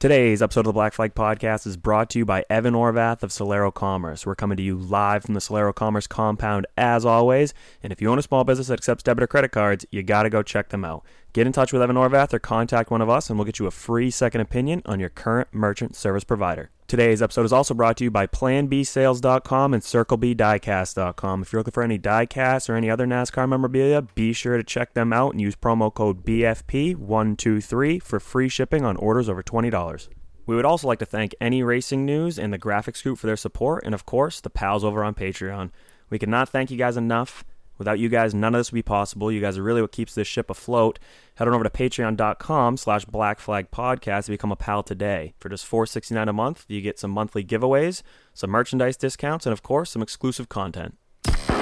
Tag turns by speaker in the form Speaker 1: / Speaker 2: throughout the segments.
Speaker 1: Today's episode of the Black Flag Podcast is brought to you by Evan Orvath of Solero Commerce. We're coming to you live from the Solero Commerce compound as always. And if you own a small business that accepts debit or credit cards, you got to go check them out. Get in touch with Evan Orvath or contact one of us, and we'll get you a free second opinion on your current merchant service provider. Today's episode is also brought to you by PlanBSales.com and CircleBDiecast.com. If you're looking for any diecast or any other NASCAR memorabilia, be sure to check them out and use promo code BFP123 for free shipping on orders over $20. We would also like to thank Any Racing News and the Graphics Group for their support, and of course, the pals over on Patreon. We cannot thank you guys enough. Without you guys, none of this would be possible. You guys are really what keeps this ship afloat. Head on over to patreon.com slash black flag podcast to become a pal today. For just $4.69 a month, you get some monthly giveaways, some merchandise discounts, and of course, some exclusive content.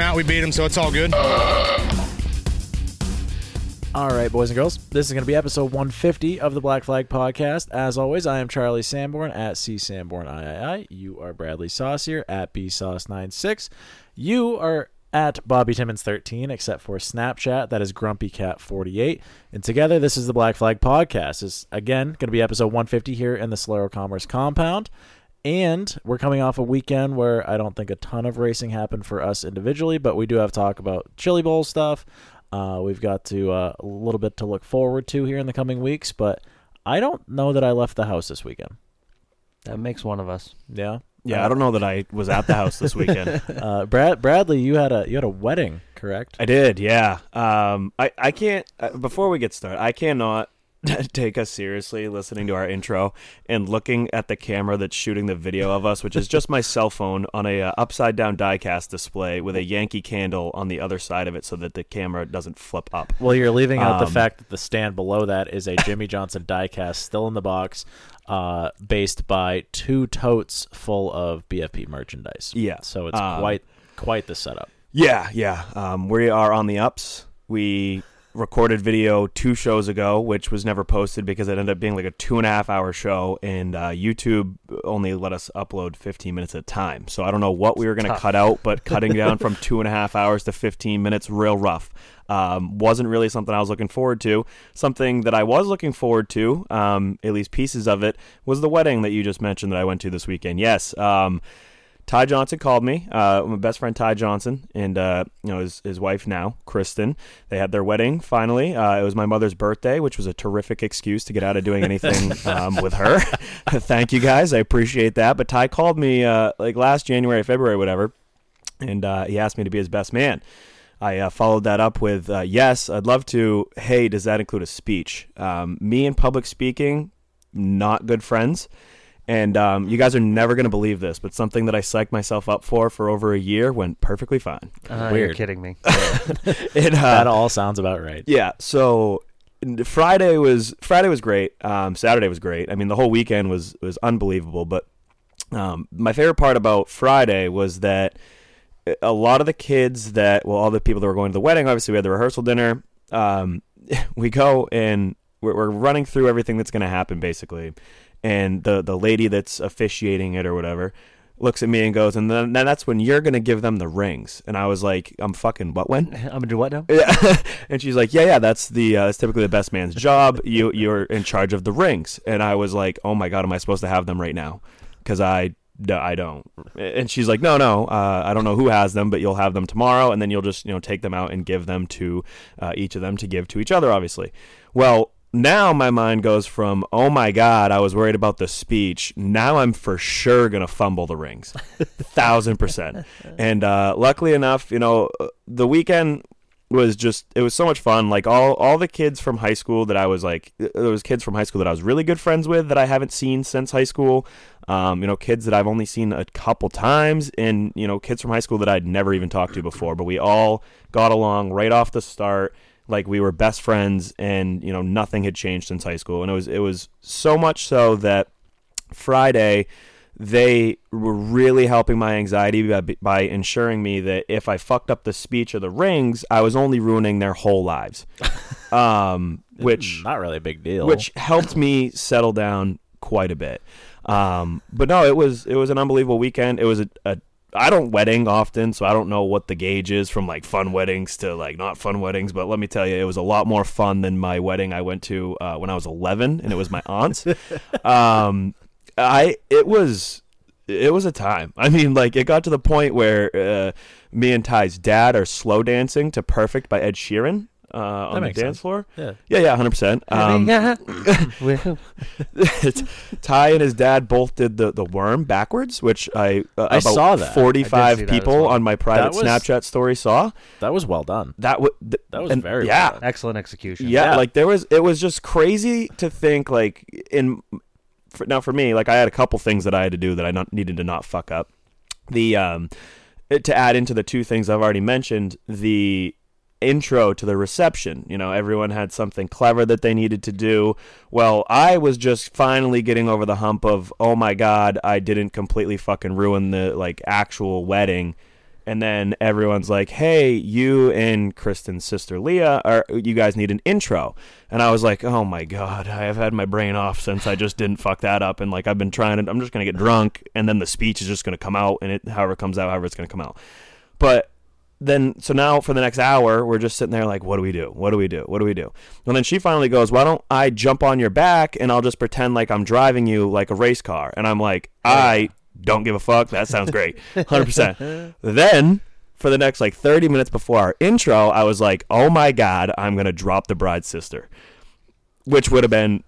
Speaker 2: out, we beat him, so it's all good.
Speaker 3: All right, boys and girls, this is going to be episode 150 of the Black Flag Podcast. As always, I am Charlie Sanborn at C Sanborn III. You are Bradley Saucier at B Sauce 96. You are at Bobby Timmons 13, except for Snapchat. That is Grumpy Cat 48. And together, this is the Black Flag Podcast. Is again going to be episode 150 here in the Solero Commerce compound. And we're coming off a weekend where I don't think a ton of racing happened for us individually, but we do have talk about Chili Bowl stuff. Uh, we've got to uh, a little bit to look forward to here in the coming weeks, but I don't know that I left the house this weekend.
Speaker 4: That makes one of us.
Speaker 3: Yeah,
Speaker 1: Yeah, I don't know that I was at the house this weekend.
Speaker 3: uh, Brad Bradley, you had a you had a wedding, correct?
Speaker 1: I did, yeah. Um, I I can't. Uh, before we get started, I cannot take us seriously listening to our intro and looking at the camera that's shooting the video of us, which is just my cell phone on a uh, upside down diecast display with a Yankee candle on the other side of it, so that the camera doesn't flip up.
Speaker 3: Well, you're leaving out the
Speaker 1: Um,
Speaker 3: fact that the stand below that is a Jimmie Johnson diecast still in the box, uh, based by two totes full of BFP merchandise.
Speaker 1: Yeah,
Speaker 3: so it's
Speaker 1: um,
Speaker 3: quite quite the setup.
Speaker 1: Yeah, yeah. Um, we are on the ups. We recorded video two shows ago, which was never posted because it ended up being like a two and a half hour show, and uh, YouTube only let us upload 15 minutes at a time. So I don't know what we were going to cut out, but cutting down from two and a half hours to 15 minutes, real rough. Um, wasn't really something I was looking forward to. Something that I was looking forward to, um, at least pieces of it, was the wedding that you just mentioned that I went to this weekend. Yes. Um, Ty Johnson called me. Uh, my best friend Ty Johnson and uh, you know his his wife now, Kristen. They had their wedding finally. Uh, it was my mother's birthday, which was a terrific excuse to get out of doing anything um, with her. Thank you guys, I appreciate that. But Ty called me uh, like last January, February, whatever, and uh, he asked me to be his best man. I uh, followed that up with uh, yes, I'd love to. Hey, does that include a speech? Um, me and public speaking, not good friends. And um, you guys are never going to believe this, but something that I psyched myself up for for over a year went perfectly fine.
Speaker 4: Uh,
Speaker 3: Weird.
Speaker 4: You're kidding me.
Speaker 1: It, uh,
Speaker 3: that all sounds about right.
Speaker 1: yeah. So Friday was Friday was great. Um, Saturday was great. I mean, the whole weekend was was unbelievable. But um, my favorite part about Friday was that a lot of the kids that well, all the people that were going to the wedding. Obviously, we had the rehearsal dinner. Um, we go and we're, we're running through everything that's going to happen, basically. And the the lady that's officiating it or whatever looks at me and goes, and then, that's when you're going to give them the rings. And I was like, I'm fucking what when?
Speaker 4: I'm gonna do what now?
Speaker 1: Yeah. and she's like, yeah, yeah, that's the uh, that's typically the best man's job. You you're in charge of the rings. And I was like, oh my god, am I supposed to have them right now? Because I no, I don't. And she's like, no, no, uh, I don't know who has them, but you'll have them tomorrow, and then you'll just you know take them out and give them to uh, each of them to give to each other, obviously. Well. Now my mind goes from oh my god I was worried about the speech. Now I'm for sure gonna fumble the rings, thousand percent. And uh, luckily enough, you know, the weekend was just it was so much fun. Like all all the kids from high school that i was like there was kids from high school that i was really good friends with that i haven't seen since high school um, you know kids that i've only seen a couple times and you know kids from high school that i'd never even talked to before but we all got along right off the start like we were best friends, and you know nothing had changed since high school, and it was it was so much so that Friday they were really helping my anxiety by, by ensuring me that if I fucked up the speech or the rings, I was only ruining their whole lives. Um, which
Speaker 3: not really a big deal.
Speaker 1: which helped me settle down quite a bit. Um, but no, it was it was an unbelievable weekend. It was a, a I don't wedding often, so I don't know what the gauge is from like fun weddings to like not fun weddings. But let me tell you, it was a lot more fun than my wedding I went to uh, when I was 11, and it was my aunt's. um, I it was it was a time. I mean, like it got to the point where uh, me and Ty's dad are slow dancing to "Perfect" by Ed Sheeran uh, on the dance
Speaker 3: sense.
Speaker 1: floor.
Speaker 3: Yeah.
Speaker 1: yeah, yeah, hundred percent. Um, Ty and his dad both did the, the worm backwards, which I uh,
Speaker 3: I
Speaker 1: about
Speaker 3: saw that.
Speaker 1: Forty five
Speaker 4: see that as
Speaker 1: people
Speaker 4: well.
Speaker 1: on my private
Speaker 3: was-
Speaker 1: Snapchat story saw
Speaker 3: that was well done.
Speaker 1: that. W- th-
Speaker 3: That was
Speaker 1: and-
Speaker 3: very
Speaker 1: yeah.
Speaker 3: well done.
Speaker 4: Excellent execution.
Speaker 1: Yeah,
Speaker 3: Yeah.
Speaker 1: like there was it was just crazy to think like in for, now for me like I had a couple things that I had to do that I not, needed to not fuck up. The um to add into the two things I've already mentioned, the intro to the reception. You know, everyone had something clever that they needed to do. Well, I was just finally getting over the hump of, oh my god, I didn't completely fucking ruin the like actual wedding. And then everyone's like, "Hey, you and Kristen's sister Leah, are you guys need an intro?" And I was like, "Oh my god, I have had my brain off since I just didn't fuck that up." And like I've been trying to, I'm just gonna get drunk, and then the speech is just gonna come out, and it however it comes out, however it's gonna come out. But then so now for the next hour we're just sitting there like what do we do? What do we do? What do we do? And then she finally goes why don't i jump on your back and i'll just pretend like i'm driving you like a race car? And i'm like i don't give a fuck. That sounds great. 100% then for the next like 30 minutes before our intro i was like oh my god i'm gonna drop the bride's sister. Which would have been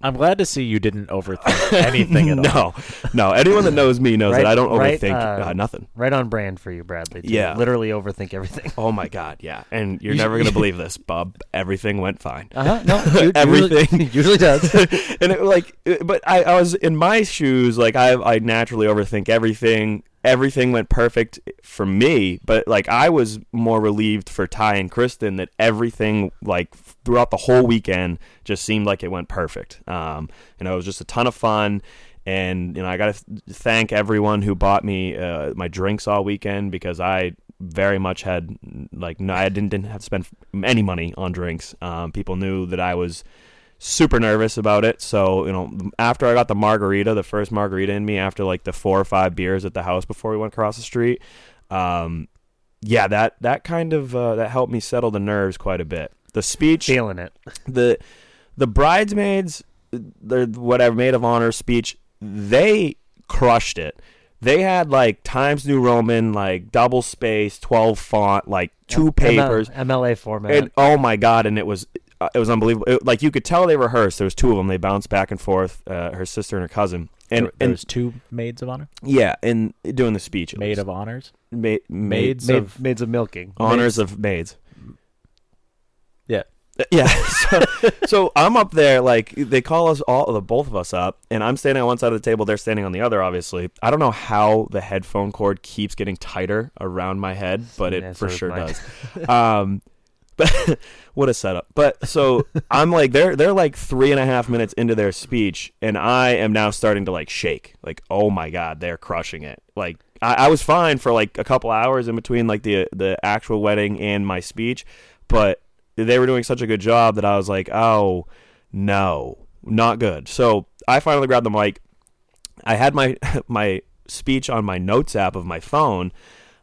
Speaker 3: I'm glad to see you didn't overthink anything at all.
Speaker 1: no no anyone that knows me knows
Speaker 4: Right-
Speaker 1: that i don't
Speaker 4: right,
Speaker 1: overthink
Speaker 4: uh,
Speaker 1: uh, nothing
Speaker 4: Right on brand for you, Bradley. to
Speaker 1: Yeah.
Speaker 4: Literally overthink everything.
Speaker 1: Oh my god, yeah. And you're never gonna believe this, Bob. Everything went fine.
Speaker 4: Uh huh. No, u-
Speaker 1: Everything.
Speaker 4: usually, usually does.
Speaker 1: and it like it- but I, I was in my shoes, like I I naturally overthink everything. Everything went perfect for me, but like I was more relieved for Ty and Kristen that everything like throughout the whole weekend just seemed like it went perfect. Um, you know, it was just a ton of fun. And you know, I got to th- thank everyone who bought me uh, my drinks all weekend because I very much had like no, I didn't didn't have to spend any money on drinks. Um, people knew that I was super nervous about it. So you know, after I got the margarita, the first margarita in me after like the four or five beers at the house before we went across the street, um, yeah, that that kind of uh, that helped me settle the nerves quite a bit. The speech,
Speaker 4: Feeling it.
Speaker 1: the the bridesmaids, the whatever maid of honor speech, they crushed it. They had like Times New Roman, like double space, twelve font, like two papers.
Speaker 4: ML, MLA format.
Speaker 1: And oh my god! And it was uh, it was unbelievable. It- like you could tell they rehearsed. There was two of them. They bounced back and forth. Uh, her sister and her cousin. And
Speaker 3: there, there
Speaker 1: and
Speaker 3: was two maids of honor,
Speaker 1: yeah, and doing the speech. it
Speaker 3: maid
Speaker 1: was-
Speaker 3: of honors,
Speaker 1: ma-
Speaker 3: maids
Speaker 1: maids
Speaker 4: Maid-
Speaker 3: of
Speaker 4: maids of milking.
Speaker 1: honors of maids.
Speaker 3: yeah.
Speaker 1: Yeah. So, so I'm up there, like they call us all, the both of us up, and I'm standing on one side of the table. They're standing on the other. Obviously, I don't know how the headphone cord keeps getting tighter around my head, but it
Speaker 4: Yeah,
Speaker 1: for sure
Speaker 4: mine.
Speaker 1: does. um, but what a setup! But so I'm like, they're they're like three and a half minutes into their speech, and I am now starting to like shake. Like, oh my god, they're crushing it. Like, I, I was fine for like a couple hours in between like the the actual wedding and my speech, but they were doing such a good job that I was like, oh no, not good. So I finally grabbed the mic. I had my my speech on my notes app of my phone.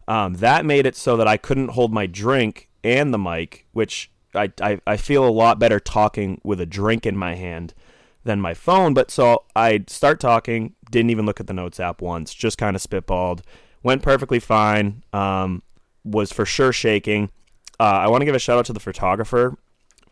Speaker 1: Um, that made it so that I couldn't hold my drink and the mic, which I, I, I feel a lot better talking with a drink in my hand than my phone. But so I'd start talking, didn't even look at the notes app once, just kind of spitballed. Went perfectly fine. Um, was for sure shaking. Uh, I want to give a shout out to the photographer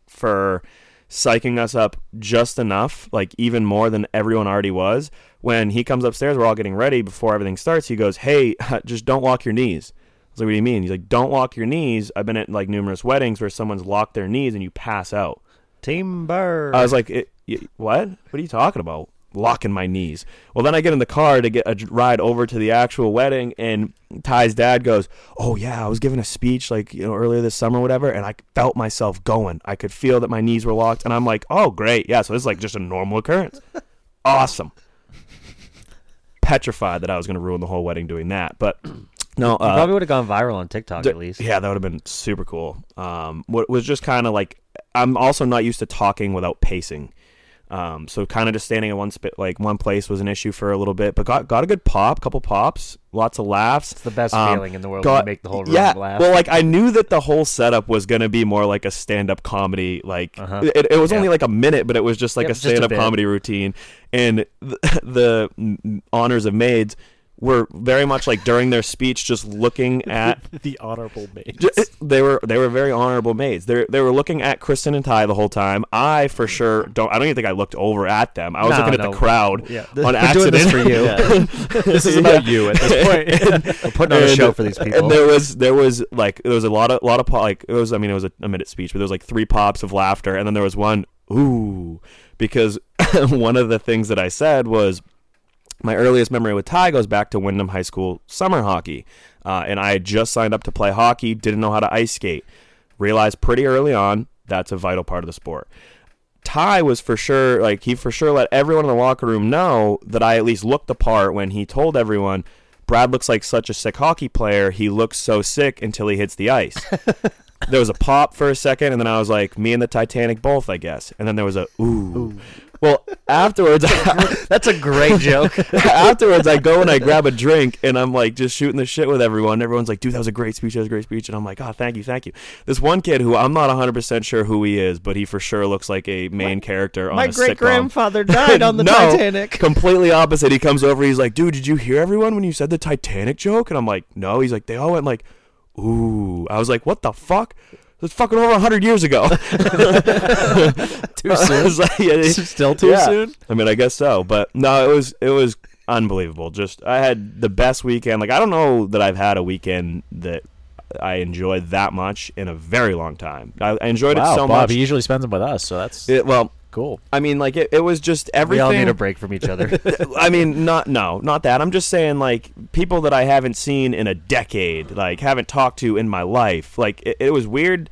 Speaker 1: for psyching us up just enough, like even more than everyone already was. When he comes upstairs, we're all getting ready before everything starts. He goes, "Hey, just don't lock your knees." I was like, "What do you mean?" He's like, "Don't lock your knees." I've been at like numerous weddings where someone's locked their knees and you pass out.
Speaker 4: Timber.
Speaker 1: I was like, it, y- "What? What are you talking about?" locking my knees. Well, then I get in the car to get a ride over to the actual wedding, and Ty's dad goes, "Oh yeah, I was giving a speech like you know earlier this summer, or whatever, and I felt myself going. I could feel that my knees were locked, and I'm like, oh great, yeah. So this is like just a normal occurrence. awesome. Petrified that I was going to ruin the whole wedding doing that, but no, uh,
Speaker 4: probably would have gone viral on TikTok at least.
Speaker 1: Yeah, that would have been super cool. Um, what was just kind of like I'm also not used to talking without pacing. Um, so kind of just standing in one spit like one place was an issue for a little bit, but got got a good pop, couple pops, lots of laughs. It's
Speaker 4: the best feeling in the world when you make the whole room
Speaker 1: yeah,
Speaker 4: laugh.
Speaker 1: Well, like I knew that the whole setup was gonna be more like a stand up comedy. Like
Speaker 4: Uh-huh.
Speaker 1: it, it was
Speaker 4: Yeah.
Speaker 1: only like a minute, but it was just like
Speaker 4: Yep,
Speaker 1: a stand up comedy routine. And the, the honors of maids were very much like during their speech, just looking at
Speaker 3: the honorable maids.
Speaker 1: They were they were very honorable maids. They they were looking at Kristen and Ty the whole time. I for sure don't. I don't even think I looked over at them. I was
Speaker 4: No,
Speaker 1: looking
Speaker 4: no.
Speaker 1: at the crowd
Speaker 4: Yeah.
Speaker 1: on
Speaker 4: We're
Speaker 1: accident.
Speaker 4: doing this for you.
Speaker 3: This is about you at this point.
Speaker 4: We're putting on a
Speaker 1: And-
Speaker 4: show for these people.
Speaker 1: And there was there was like there was a lot of lot of like it was I mean it was a, a minute speech, but there was like three pops of laughter, and then there was one ooh because one of the things that I said was my earliest memory with Ty goes back to Windham High School summer hockey, uh, and I had just signed up to play hockey, didn't know how to ice skate. Realized pretty early on that's a vital part of the sport. Ty was for sure like he for sure let everyone in the locker room know that I at least looked the part when he told everyone Brad looks like such a sick hockey player. He looks so sick until he hits the ice. there was a pop for a second, and then I was like, me and the Titanic both, I guess. And then there was a ooh. Well, afterwards,
Speaker 4: That's a great joke.
Speaker 1: afterwards, I go and I grab a drink, and I'm like just shooting the shit with everyone. Everyone's like, "Dude, that was a great speech. That was a great speech." And I'm like, "Oh, thank you, thank you." This one kid who I'm not 100 percent sure who he is, but he for sure looks like a main character on
Speaker 4: My great grandfather died on the
Speaker 1: No,
Speaker 4: Titanic.
Speaker 1: Completely opposite. He comes over. He's like, "Dude, did you hear everyone when you said the Titanic joke?" And I'm like, "No." He's like, "They all went like, ooh." I was like, "What the fuck?" It's fucking over hundred years ago.
Speaker 3: Too soon.
Speaker 1: like, yeah,
Speaker 3: Still too
Speaker 1: yeah.
Speaker 3: soon.
Speaker 1: I mean, I guess so, but no, it was it was unbelievable. Just I had the best weekend. Like I don't know that I've had a weekend that I enjoyed that much in a very long time. I, I enjoyed
Speaker 3: Wow,
Speaker 1: it so
Speaker 3: Bob,
Speaker 1: much.
Speaker 3: he usually spends them with us, so that's
Speaker 1: It- well,
Speaker 3: cool.
Speaker 1: I mean, like it, it was just everything.
Speaker 4: We all need a break from each other.
Speaker 1: I mean, not no, not that. I'm just saying, like people that I haven't seen in a decade, like haven't talked to in my life. Like it, it was weird.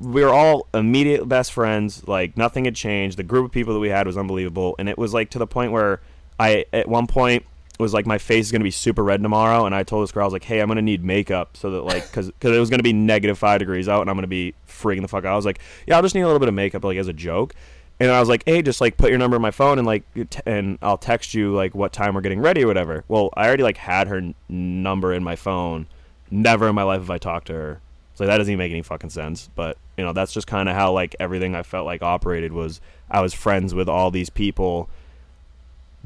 Speaker 1: We were all immediate best friends. Like nothing had changed. The group of people that we had was unbelievable, and it was like to the point where I, at one point, was like my face is gonna be super red tomorrow, and I told this girl I was like, hey, I'm gonna need makeup so that like because because it was gonna be negative five degrees out, and I'm gonna be freaking the fuck out. I was like, yeah, I'll just need a little bit of makeup like as a joke. And I was like, "Hey, just like put your number in my phone and like, t- and I'll text you like what time we're getting ready or whatever." Well, I already like had her n- number in my phone. Never in my life have I talked to her. So that doesn't even make any fucking sense. But you know, that's just kind of how like everything I felt like operated was. I was friends with all these people.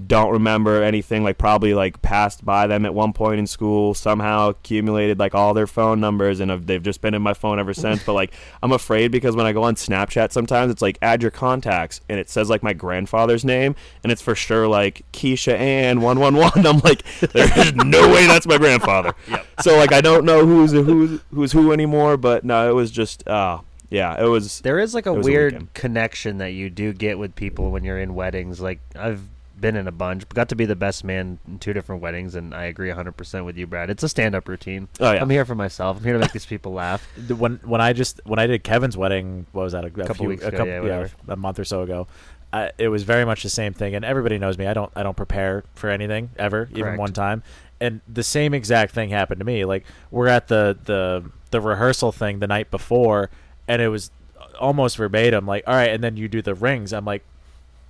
Speaker 1: Don't remember anything. Like probably like passed by them at one point in school. Somehow accumulated like all their phone numbers, and have, they've just been in my phone ever since. but like I'm afraid because when I go on Snapchat, sometimes it's like add your contacts, and it says like my grandfather's name, and it's for sure like Keisha Ann one one one. I'm like, there's no way that's my grandfather. So like I don't know who's who's who's who anymore. But no, it was just uh yeah, it was.
Speaker 4: There is like a
Speaker 1: was a
Speaker 4: weird connection that you do get with people when you're in weddings. Like I've been in a bunch, got to be the best man in two different weddings, and I agree 100% with you, Brad. It's a stand-up routine.
Speaker 1: Oh, yeah.
Speaker 4: I'm here for myself. I'm here to make these people laugh.
Speaker 3: When when I just when I did Kevin's wedding, what was that? A, a
Speaker 4: Couple
Speaker 3: few,
Speaker 4: weeks
Speaker 3: a
Speaker 4: ago,
Speaker 3: couple,
Speaker 4: yeah, whatever.
Speaker 3: a month or so ago. Uh, it was very much the same thing, and everybody knows me. I don't I don't prepare for anything ever, even one time. And the same exact thing happened to me. Like we're at the the the rehearsal thing the night before, and it was almost verbatim. Like, all right, and then you do the rings. I'm like.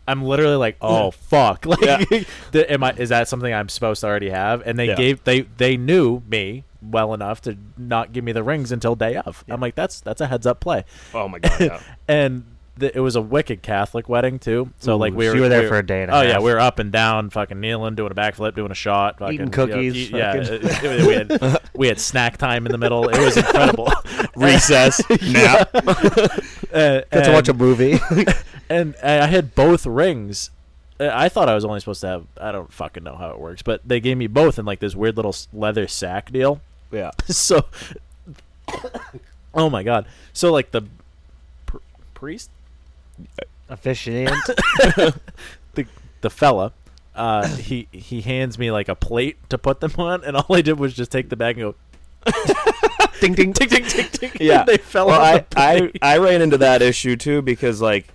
Speaker 3: I'm literally like, oh fuck! Like,
Speaker 1: Yeah.
Speaker 3: the- am I? Is that something I'm supposed to already have? And they
Speaker 1: Yeah.
Speaker 3: gave they they knew me well enough to not give me the rings until day of. I'm like, that's that's a heads up play.
Speaker 1: Oh my god. Yeah.
Speaker 3: and th- it was a wicked Catholic wedding too. So
Speaker 4: Ooh,
Speaker 3: like we
Speaker 4: so
Speaker 3: were
Speaker 4: you were there
Speaker 3: we
Speaker 4: for a day and a
Speaker 3: oh yeah, we were up and down, fucking kneeling, doing a backflip, doing a shot, fucking,
Speaker 4: Eating
Speaker 3: you know,
Speaker 4: cookies,
Speaker 3: eat- yeah, it- it- we had we had snack time in the middle. It was incredible.
Speaker 1: Recess nap.
Speaker 3: Uh,
Speaker 4: Got to watch a movie.
Speaker 3: and I had both rings. Uh, I thought I was only supposed to have. I don't fucking know how it works, but they gave me both in like this weird little leather sack deal.
Speaker 1: Yeah.
Speaker 3: so, oh my god! So like the pr- priest,
Speaker 4: Officiant.
Speaker 3: the the fella, uh, he he hands me like a plate to put them on, and all I did was just take the bag and go ding ding ding ding ding ding.
Speaker 1: Yeah,
Speaker 3: and they fell
Speaker 1: well,
Speaker 3: on
Speaker 1: I,
Speaker 3: the
Speaker 1: I
Speaker 3: plate.
Speaker 1: I ran into that issue too because like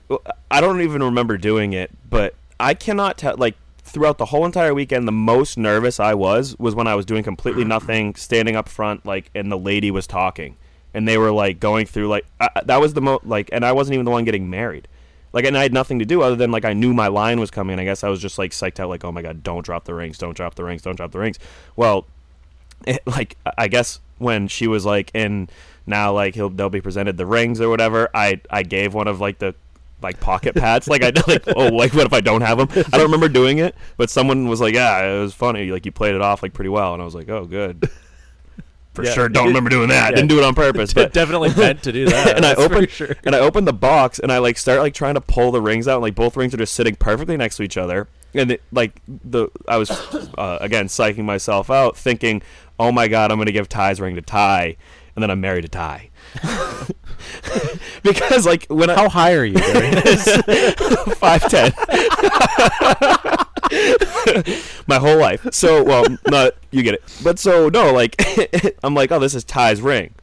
Speaker 1: I don't even remember doing it, but I cannot tell like throughout the whole entire weekend the most nervous I was was when I was doing completely nothing, standing up front like and the lady was talking and they were like going through like I, that was the most like and I wasn't even the one getting married. Like and I had nothing to do other than like I knew my line was coming. I guess I was just like psyched out like oh my god, don't drop the rings, don't drop the rings, don't drop the rings. Well, it, like I guess when she was like and now like he'll they'll be presented the rings or whatever I I gave one of like the like pocket pads like I like oh like what if I don't have them I don't remember doing it but someone was like yeah it was funny like you played it off like pretty well and I was like oh good for
Speaker 3: Yeah.
Speaker 1: sure don't remember doing that
Speaker 3: Yeah.
Speaker 1: didn't do it on purpose but
Speaker 3: definitely meant to do that.
Speaker 1: and I
Speaker 3: that's for
Speaker 1: opened
Speaker 3: sure.
Speaker 1: and I opened the box and I like start like trying to pull the rings out and like both rings are just sitting perfectly next to each other and it, like the I was uh, again psyching myself out thinking oh my god I'm gonna give Ty's ring to Ty and then I'm married to Ty because like when I
Speaker 3: How high are you? Gary?
Speaker 1: five ten my whole life so well not you get it but so no like I'm like oh this is Ty's ring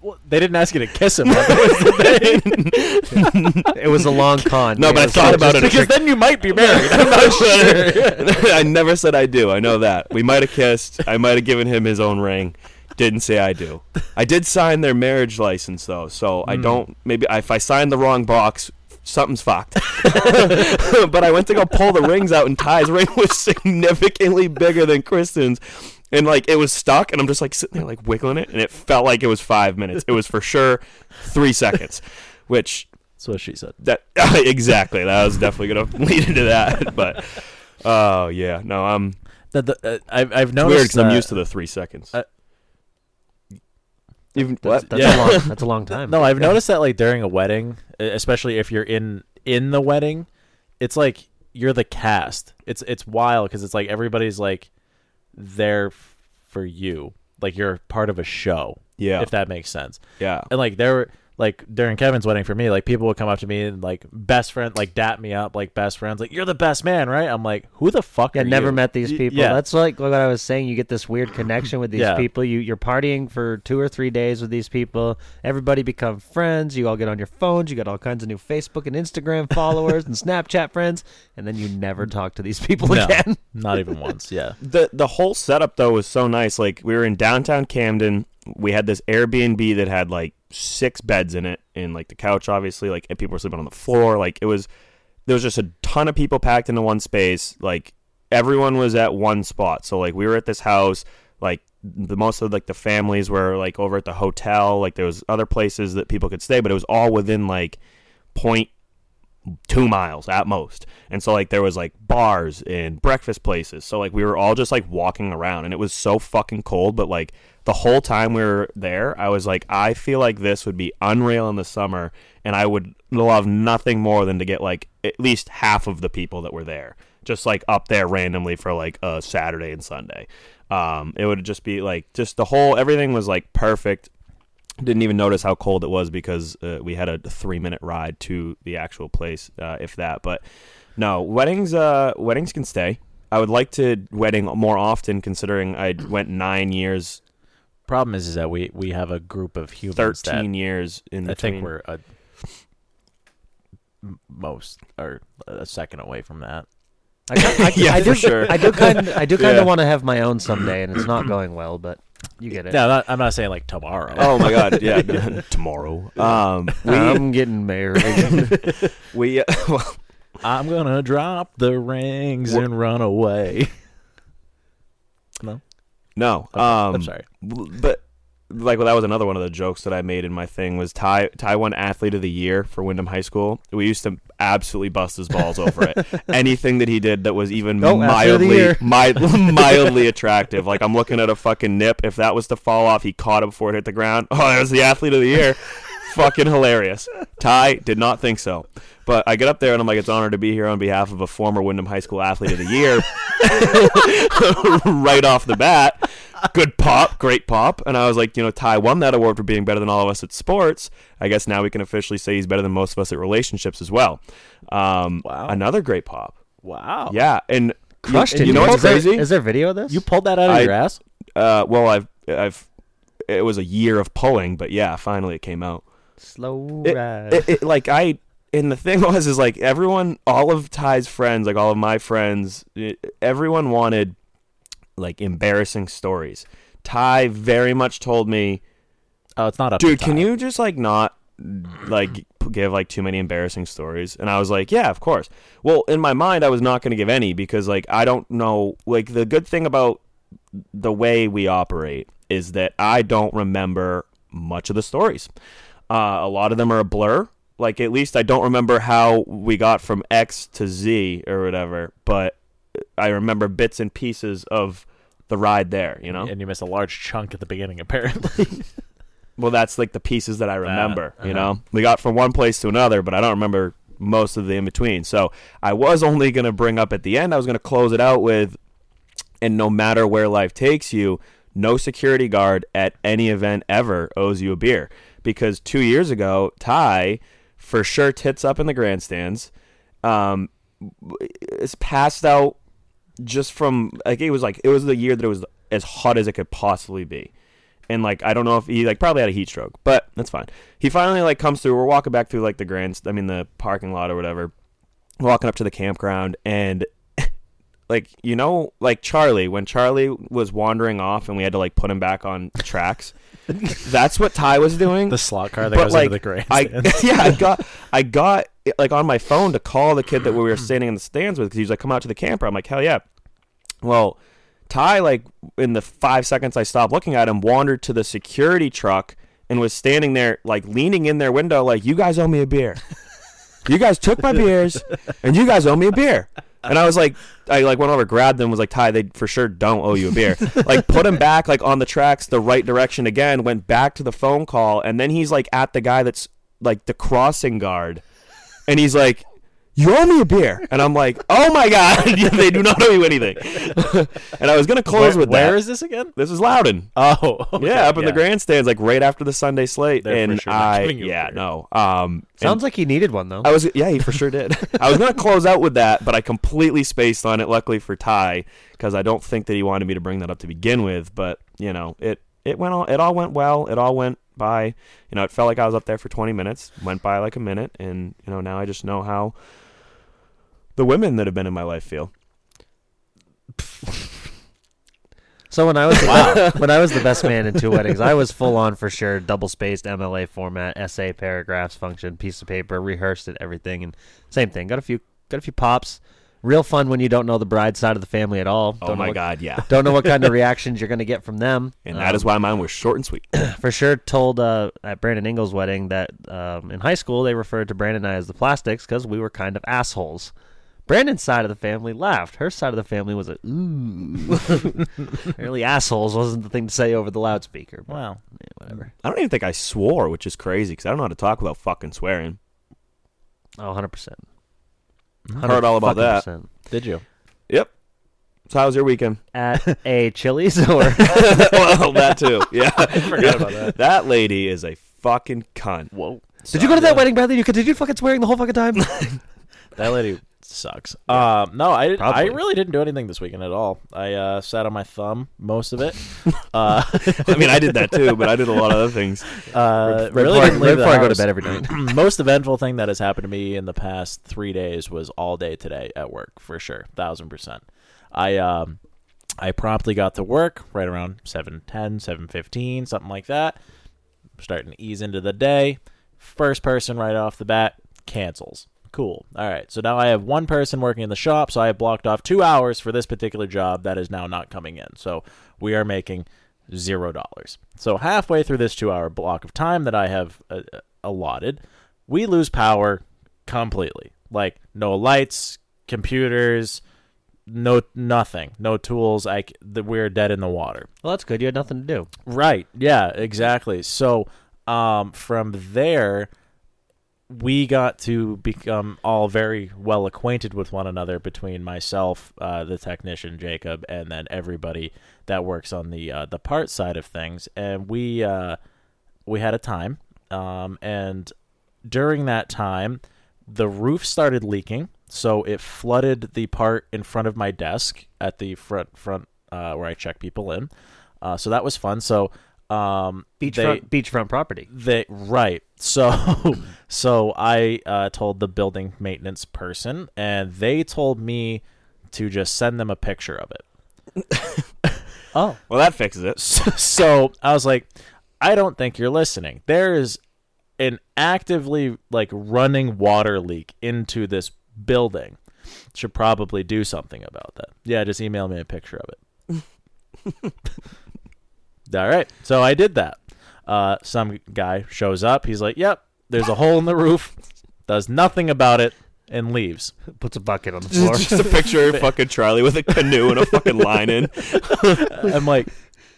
Speaker 3: Well, they didn't ask you to kiss him. by the way, did they?
Speaker 4: It was a long con.
Speaker 1: No, but I thought about it.
Speaker 3: because then you might be married. I'm not sure.
Speaker 1: I never said I do. I know that. We might have kissed. I might have given him his own ring. Didn't say I do. I did sign their marriage license though, so I hmm. don't. Maybe if I signed the wrong box, something's fucked. but I went to go pull the rings out, and Ty's ring was significantly bigger than Kristen's. And like it was stuck, and I'm just like sitting there like wiggling it, and it felt like it was five minutes. It was for sure three seconds, which
Speaker 3: That's what she said.
Speaker 1: that exactly. That was definitely gonna lead into that. But oh yeah, no, I'm
Speaker 3: The, the, uh, I've I've
Speaker 1: it's
Speaker 3: noticed
Speaker 1: weird because I'm used to the three seconds.
Speaker 3: Uh,
Speaker 1: Even what?
Speaker 4: That's
Speaker 3: Yeah.
Speaker 4: a long. That's a long time.
Speaker 3: No, I've noticed that like during a wedding, especially if you're in in the wedding, it's like you're the cast. It's it's wild because it's like everybody's like there f- for you, like you're part of a show.
Speaker 1: Yeah.
Speaker 3: if that makes sense.
Speaker 1: Yeah.
Speaker 3: And like there were like during Kevin's wedding for me, like people would come up to me and like best friend, like dap me up, like best friends, like you're the best man, right? I'm like, who the fuck?
Speaker 4: Yeah,
Speaker 3: are
Speaker 4: never
Speaker 3: you?
Speaker 4: met these people.
Speaker 3: Yeah,
Speaker 4: That's like what I was saying. You get this weird connection with these
Speaker 3: Yeah.
Speaker 4: people. You you're partying for two or three days with these people. Everybody become friends. You all get on your phones. You got all kinds of new Facebook and Instagram followers and Snapchat friends, and then you never talk to these people
Speaker 3: no,
Speaker 4: again.
Speaker 3: not even once. Yeah,
Speaker 1: the the whole setup though was so nice. Like we were in downtown Camden. We had this Airbnb that had like six beds in it, and like the couch, obviously, like and people were sleeping on the floor. Like it was, there was just a ton of people packed into one space. Like everyone was at one spot. So like we were at this house. Like the most of like the families were like over at the hotel. Like there was other places that people could stay, but it was all within like point two miles at most. And so like there was like bars and breakfast places. So like we were all just like walking around and it was so fucking cold, but like the whole time we were there, I was like, I feel like this would be unreal in the summer and I would love nothing more than to get like at least half of the people that were there. Just like up there randomly for like a Saturday and Sunday. Um, it would just be like just the whole everything was like perfect didn't even notice how cold it was because uh, we had a three minute ride to the actual place, uh, if that. But no, weddings, uh, weddings can stay. I would like to wedding more often, considering I went nine years,
Speaker 3: problem is, is that we we have a group of humans
Speaker 1: thirteen
Speaker 3: that
Speaker 1: years in
Speaker 3: I
Speaker 1: between.
Speaker 3: think we're a, m- most or a second away from that.
Speaker 4: I, ki- I,
Speaker 1: Yeah,
Speaker 4: I do,
Speaker 1: for sure.
Speaker 4: I do kind. I do kind
Speaker 1: Yeah.
Speaker 4: of want to have my own someday, and it's not going well, but you get it.
Speaker 3: No, I'm not, I'm not saying like tomorrow.
Speaker 1: Oh my god! Yeah, tomorrow. Um, we
Speaker 4: I'm getting married.
Speaker 1: we uh, well,
Speaker 3: I'm gonna drop the rings and run away. no,
Speaker 1: no.
Speaker 3: Okay,
Speaker 1: Um,
Speaker 3: I'm sorry.
Speaker 1: but like well, that was another one of the jokes that I made in my thing was Ty Ty won athlete of the year for Windham High School. We used to absolutely bust his balls over it. Anything that he did that was even
Speaker 4: Oh, athlete of the
Speaker 1: mildly
Speaker 4: year.
Speaker 1: mi- mildly attractive. Like I'm looking at a fucking nip. If that was to fall off, he caught it before it hit the ground. Oh, that was the athlete of the year. Fucking hilarious. Ty did not think so. But I get up there and I'm like, it's an honor to be here on behalf of a former Windham High School athlete of the year. right off the bat. good pop, great pop. And I was like, you know, Ty won that award for being better than all of us at sports. I guess now we can officially say he's better than most of us at relationships as well. Um,
Speaker 3: Wow.
Speaker 1: Another great pop.
Speaker 3: Wow.
Speaker 1: Yeah, and
Speaker 4: Crushed
Speaker 1: you,
Speaker 4: it.
Speaker 1: You know what's
Speaker 4: Is there-
Speaker 1: crazy?
Speaker 4: Is there video of this?
Speaker 3: You pulled that out of
Speaker 1: I-
Speaker 3: your ass?
Speaker 1: uh, well, I've, I've, it was a year of pulling, but yeah, finally it came out.
Speaker 4: Slow
Speaker 1: it,
Speaker 4: ride.
Speaker 1: it, it- like I and the thing was is like everyone all of Ty's friends like all of my friends everyone wanted like embarrassing stories Ty very much told me
Speaker 3: Oh, it's not up.
Speaker 1: dude can you just like not like give like too many embarrassing stories and I was like yeah of course well in my mind I was not going to give any because like I don't know like the good thing about the way we operate is that I don't remember much of the stories. Uh, a lot of them are a blur. Like at least I don't remember how we got from X to Z or whatever, but I remember bits and pieces of the ride there. You know,
Speaker 3: And you missed a large chunk at the beginning, apparently.
Speaker 1: well that's like the pieces that I remember.
Speaker 3: uh-huh.
Speaker 1: You know, we got from one place to another, but I don't remember most of the in between. So I was only gonna bring up at the end. I was gonna close it out with and no matter where life takes you, no security guard at any event ever owes you a beer. Because two years ago, Ty for sure tits up in the grandstands, um, is passed out just from like it was like it was the year that it was as hot as it could possibly be. And like I don't know if he like probably had a heat stroke, but that's fine. He finally like comes through. We're walking back through like the grand, I mean the parking lot or whatever. Walking up to the campground and like you know like charlie when charlie was wandering off and we had to like put him back on tracks that's what ty was doing.
Speaker 3: The slot car that
Speaker 1: but
Speaker 3: goes
Speaker 1: like
Speaker 3: into the
Speaker 1: I, yeah i got i got like on my phone to call the kid that we were standing in the stands with because he was like come out to the camper. I'm like hell yeah. Well ty like in the five seconds i stopped looking at him wandered to the security truck and was standing there like leaning in their window like you guys owe me a beer you guys took my beers and you guys owe me a beer. And i was like i like went over grabbed them was like ty they for sure don't owe you a beer. Like put him back like on the tracks the right direction again went back to the phone call and then he's like at the guy that's like the crossing guard. And he's like you owe me a beer and i'm like oh my god they do not owe you anything and i was gonna close
Speaker 3: Where-
Speaker 1: with that
Speaker 3: Where is this again?
Speaker 1: this is loudon
Speaker 3: Oh, okay,
Speaker 1: yeah, up in the grandstands, like right after the Sunday slate,
Speaker 3: They're for
Speaker 1: and
Speaker 3: sure
Speaker 1: I,
Speaker 3: giving you a
Speaker 1: yeah,
Speaker 3: beer.
Speaker 1: no, um,
Speaker 4: Sounds like he needed one though.
Speaker 1: I was, yeah, he for sure did. I was gonna close out with that, but I completely spaced on it. Luckily for Ty, because I don't think that he wanted me to bring that up to begin with. But you know, it it went all, it all went well. It all went by. You know, it felt like I was up there for 20 minutes. Went by like a minute, and you know, now I just know how the women that have been in my life feel.
Speaker 4: So when I was the, when I was the best man in two weddings, I was full on for sure, double spaced MLA format, essay, paragraphs, function, piece of paper, rehearsed it, everything, and same thing. Got a few got a few pops. Real fun when you don't know the bride side of the family at all.
Speaker 1: Oh
Speaker 4: Don't know
Speaker 1: my
Speaker 4: what-
Speaker 1: god, yeah.
Speaker 4: Don't know what kind of reactions you're going to get from them.
Speaker 1: And that is
Speaker 4: Um,
Speaker 1: why mine was short and sweet.
Speaker 4: for sure told uh, at Brandon Ingles' wedding that um, in high school they referred to Brandon and I as the plastics because we were kind of assholes. Brandon's side of the family laughed. Her side of the family was a ooh. Apparently, assholes wasn't the thing to say over the loudspeaker. But,
Speaker 3: Wow.
Speaker 4: yeah, whatever.
Speaker 1: I don't even think I swore, which is crazy because I don't know how to talk without fucking swearing.
Speaker 4: Oh, 100 percent.
Speaker 1: I heard all about that.
Speaker 3: Did you?
Speaker 1: Yep. So how was your weekend?
Speaker 4: At a Chili's or
Speaker 1: well, that too. Yeah, I
Speaker 3: forgot about that.
Speaker 1: That lady is a fucking cunt.
Speaker 3: Whoa.
Speaker 4: did you go to that wedding, Bradley? Did you continued fucking swearing the whole fucking time.
Speaker 3: That lady sucks. Um, no, I I really didn't do anything this weekend at all. I uh, sat on my thumb most of it. uh,
Speaker 1: I mean, I did that too, but I did a lot of other things.
Speaker 3: uh,
Speaker 4: right
Speaker 3: really
Speaker 4: before,
Speaker 3: didn't
Speaker 4: right before I go to bed every night.
Speaker 3: most eventful thing that has happened to me in the past three days was all day today at work for sure, thousand percent. I um, I promptly got to work right around 7.10, 7.15, something like that. Starting to ease into the day. First person right off the bat cancels. Cool. All right. So now I have one person working in the shop. So I have blocked off two hours for this particular job that is now not coming in. So we are making zero dollars. So halfway through this two hour block of time that I have uh, uh, allotted, we lose power completely. Like no lights, computers, no nothing, no tools. I the, we're dead in the water.
Speaker 4: well, that's good. You had nothing to do.
Speaker 3: Right. Yeah, exactly. So um, from there, we got to become all very well acquainted with one another between myself, uh, the technician Jacob, and then everybody that works on the uh, the part side of things. And we uh, we had a time, um, and during that time, the roof started leaking, so it flooded the part in front of my desk at the front front uh, where I check people in. Uh, so that was fun. So um,
Speaker 4: Beachfront, beachfront property.
Speaker 3: They right. So so I uh, told the building maintenance person, and they told me to just send them a picture of it.
Speaker 4: Oh,
Speaker 1: Well, that fixes it.
Speaker 3: so I was like, I don't think you're listening. There is an actively like running water leak into this building. Should probably do something about that. Yeah, just email me a picture of it. All right. So I did that. Uh, some guy shows up. He's like, "Yep, there's a hole in the roof." Does nothing about it and leaves.
Speaker 4: puts a bucket on the floor.
Speaker 1: Just a picture of fucking Charlie with a canoe and a fucking line in.
Speaker 3: I'm like,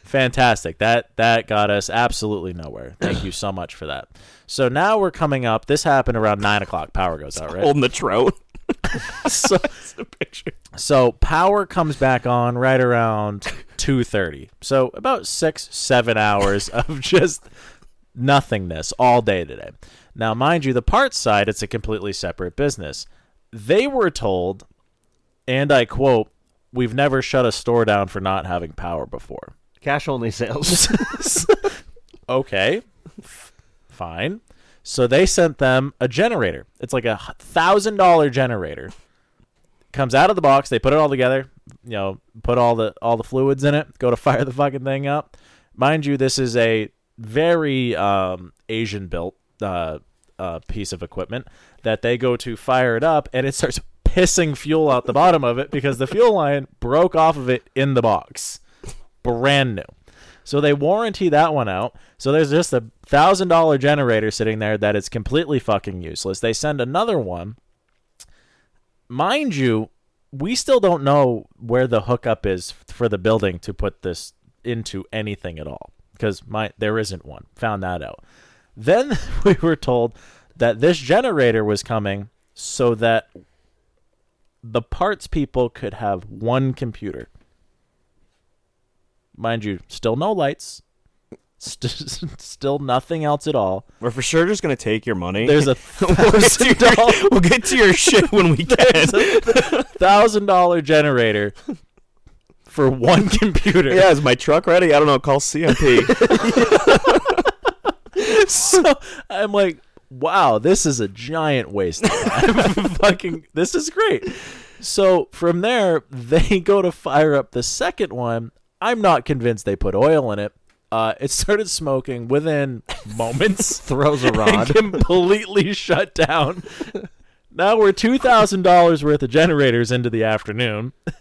Speaker 3: fantastic. That that got us absolutely nowhere. Thank you so much for that. So now we're coming up. This happened around nine o'clock. Power goes out, right?
Speaker 1: Holding the trout.
Speaker 3: So,
Speaker 1: the picture.
Speaker 3: so power comes back on right around two thirty. So about six, seven hours of just nothingness all day today. Now, mind you, the parts side, it's a completely separate business. They were told, and I quote, "We've never shut a store down for not having power before."
Speaker 4: Cash only sales.
Speaker 3: okay, fine. So they sent them a generator. It's like a thousand dollar generator. Comes out of the box. They put it all together. You know, put all the all the fluids in it. Go to fire the fucking thing up. Mind you, this is a very um, Asian built uh, uh, piece of equipment that they go to fire it up, and it starts pissing fuel out the bottom of it because the fuel line broke off of it in the box, brand new. So they warranty that one out. So there's just a thousand dollar generator sitting there that is completely fucking useless. They send another one. Mind you, we still don't know where the hookup is for the building to put this into anything at all because my there isn't one. Found that out. Then we were told that this generator was coming so that the parts people could have one computer. Mind you, still no lights, st- still nothing else at all.
Speaker 1: We're for sure just gonna take your money.
Speaker 3: There's a
Speaker 1: we'll, get to
Speaker 3: thousand
Speaker 1: your, we'll get to your shit when we can.
Speaker 3: thousand dollar generator for one computer.
Speaker 1: yeah, is my truck ready? I don't know. Call CMP.
Speaker 3: so I'm like, wow, this is a giant waste of time. Fucking, this is great. So from there, they go to fire up the second one. I'm not convinced they put oil in it. Uh, it started smoking within moments.
Speaker 4: Throws a
Speaker 3: and
Speaker 4: rod.
Speaker 3: completely shut down. Now we're two thousand dollars worth of generators into the afternoon,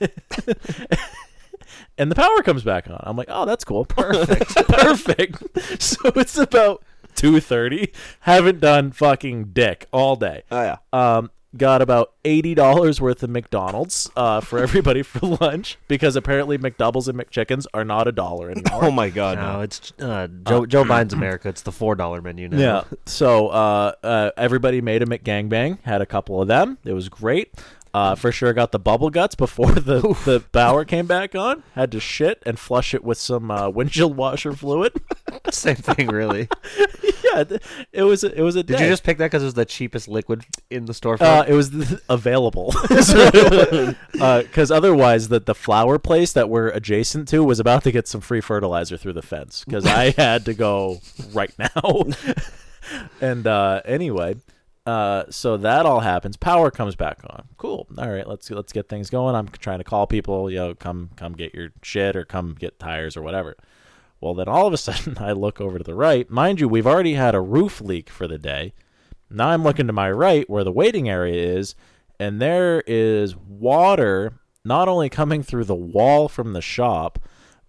Speaker 3: and the power comes back on. I'm like, oh, that's cool, perfect, perfect. So it's about two thirty. Haven't done fucking dick all day.
Speaker 1: oh yeah.
Speaker 3: Um, got about eighty dollars worth of McDonald's uh, for everybody for lunch because apparently McDoubles and McChickens are not a dollar anymore.
Speaker 1: Oh my god.
Speaker 4: no,
Speaker 1: No.
Speaker 4: it's uh, Joe, Joe Biden's America. It's the four dollar menu now.
Speaker 3: Yeah. So uh, uh, everybody made a McGangbang. Had a couple of them. It was great. Uh, for sure got the bubble guts before the, the power came back on. Had to shit and flush it with some uh, windshield washer fluid.
Speaker 4: Same thing, really.
Speaker 3: yeah, th- it was a, it was a.
Speaker 4: Did
Speaker 3: day.
Speaker 4: you just pick that because it was the cheapest liquid in the store?
Speaker 3: Uh, it was th- available because otherwise, the the flower place that we're adjacent to was about to get some free fertilizer through the fence because I had to go right now. and uh, anyway, uh, so that all happens. Power comes back on. Cool. All right, let's let's get things going. I'm trying to call people. You know, come come get your shit or come get tires or whatever. Well, then all of a sudden, I look over to the right. Mind you, we've already had a roof leak for the day. Now I'm looking to my right where the waiting area is, and there is water not only coming through the wall from the shop,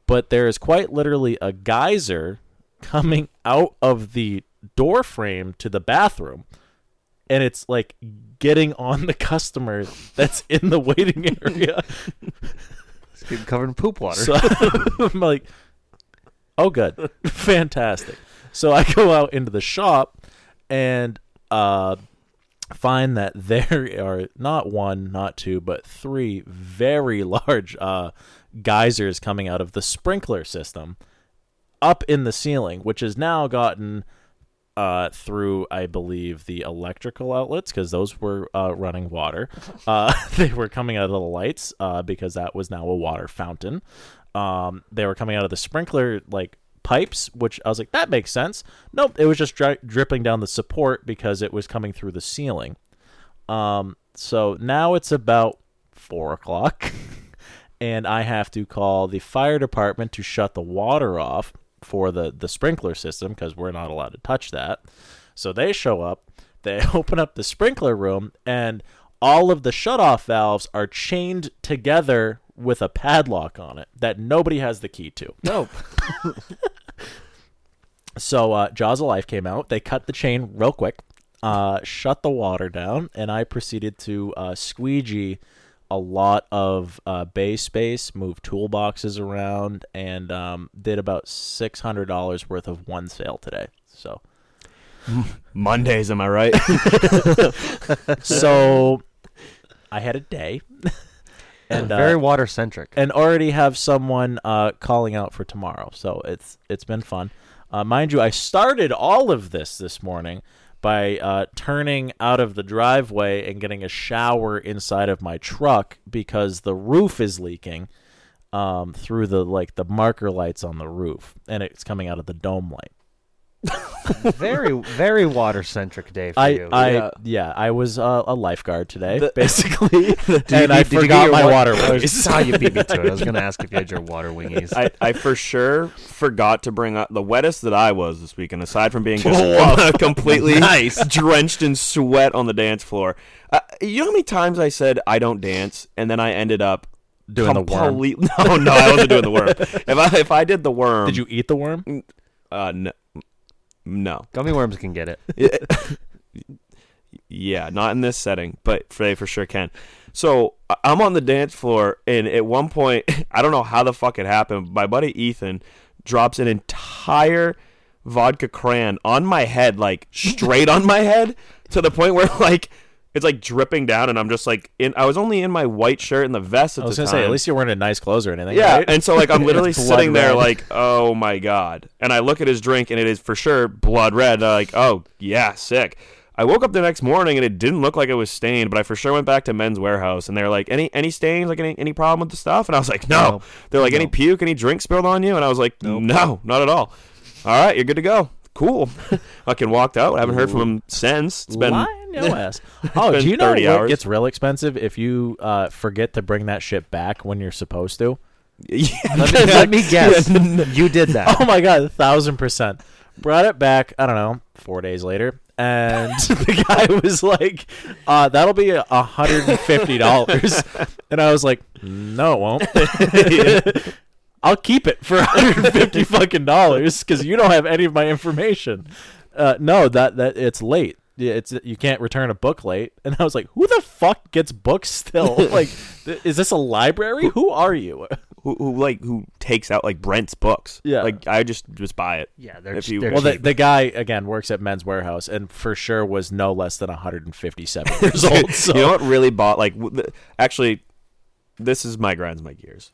Speaker 3: but there is quite literally a geyser coming out of the door frame to the bathroom. And it's like getting on the customer that's in the waiting area.
Speaker 4: It's getting covered in poop water.
Speaker 3: So I'm like, oh, good, fantastic. So I go out into the shop, and uh, find that there are not one, not two, but three very large uh, geysers coming out of the sprinkler system up in the ceiling, which has now gotten uh, through, I believe, the electrical outlets because those were uh, running water. Uh, they were coming out of the lights uh, because that was now a water fountain. Um, they were coming out of the sprinkler like pipes, which I was like, that makes sense. Nope, it was just dri- dripping down the support because it was coming through the ceiling. Um, so now it's about four o'clock, and I have to call the fire department to shut the water off for the the sprinkler system because we're not allowed to touch that. So they show up, they open up the sprinkler room, and all of the shutoff valves are chained together with a padlock on it that nobody has the key to.
Speaker 4: Nope.
Speaker 3: So uh, Jaws of Life came out. They cut the chain real quick, uh, shut the water down, and I proceeded to uh, squeegee a lot of uh, bay space, moved toolboxes around, and um, did about six hundred dollars worth of one sale today. So,
Speaker 1: Mondays, am I right?
Speaker 3: so I had a day, and uh,
Speaker 4: Very water centric.
Speaker 3: and already have someone uh, calling out for tomorrow. So it's it's been fun. Uh, mind you, I started all of this this morning by uh, turning out of the driveway and getting a shower inside of my truck because the roof is leaking um, through the like the marker lights on the roof, and it's coming out of the dome light.
Speaker 4: Very, very water centric day for
Speaker 3: I,
Speaker 4: you.
Speaker 3: I
Speaker 1: Yeah.
Speaker 3: yeah. I was uh, a lifeguard today,
Speaker 1: The-
Speaker 3: basically,
Speaker 1: you
Speaker 3: and I
Speaker 1: get- did
Speaker 3: forgot
Speaker 1: your
Speaker 3: my
Speaker 1: water.
Speaker 3: water
Speaker 4: I
Speaker 3: wings.
Speaker 4: saw you beat me to it. I was going to ask if you had your water wingies.
Speaker 1: I, I for sure forgot to bring up the wettest that I was this weekend, aside from being just
Speaker 3: Oh,
Speaker 1: completely drenched in sweat on the dance floor. Uh, you know how many times I said I don't dance, and then I ended up
Speaker 3: Doing the worm.
Speaker 1: complete- No, no, I wasn't doing the worm. If I if I did the worm,
Speaker 3: Did you eat the worm?
Speaker 1: Uh, no, no.
Speaker 4: Gummy worms can get it.
Speaker 1: Yeah, not in this setting, but they for sure can. So I'm on the dance floor, and at one point, I don't know how the fuck it happened. My buddy Ethan drops an entire vodka cran on my head, like straight on my head, to the point where like it's like dripping down, and I'm just like in. I was only in my white shirt and the vest at
Speaker 3: I was
Speaker 1: the
Speaker 3: gonna
Speaker 1: time.
Speaker 3: say, at least you're wearing a nice clothes or anything.
Speaker 1: Yeah,
Speaker 3: right?
Speaker 1: and so like I'm literally sitting there
Speaker 3: red.
Speaker 1: like, oh my god, and I look at his drink and it is for sure blood red. Like, oh yeah, sick. I woke up the next morning and it didn't look like it was stained, but I for sure went back to Men's Wearhouse and they're like, any any stains, like any any problem with the stuff? And I was like, no.
Speaker 4: No.
Speaker 1: They're like, any puke, any drink spilled on you? And I was like, no, not at all. All right, you're good to go. Cool. Fucking walked out. I haven't heard from him since. It's been
Speaker 3: Line your ass. Oh, do you know
Speaker 1: 30
Speaker 3: what
Speaker 1: hours.
Speaker 3: gets real expensive if you uh, forget to bring that shit back when you're supposed to?
Speaker 1: yeah,
Speaker 4: Let me, let me guess. you did that.
Speaker 3: Oh my god, a thousand percent. Brought it back. I don't know, four days later, and the guy was like, uh, "That'll be a hundred and fifty dollars," and I was like, "No, it won't." I'll keep it for 150 fucking dollars because you don't have any of my information. Uh, no, that that it's late. It's you can't return a book late. And I was like, who the fuck gets books still? like, th- is this a library? Who are you?
Speaker 1: who, who like who takes out like Brent's books?
Speaker 3: Yeah.
Speaker 1: like I just just buy it.
Speaker 4: Yeah, they're
Speaker 1: If you-
Speaker 4: they're
Speaker 3: Well, the,
Speaker 4: cheap.
Speaker 3: the guy again works at Men's Wearhouse, and for sure was no less than 157 years old. So
Speaker 1: you know what really bought like w- the, actually this is my grinds my gears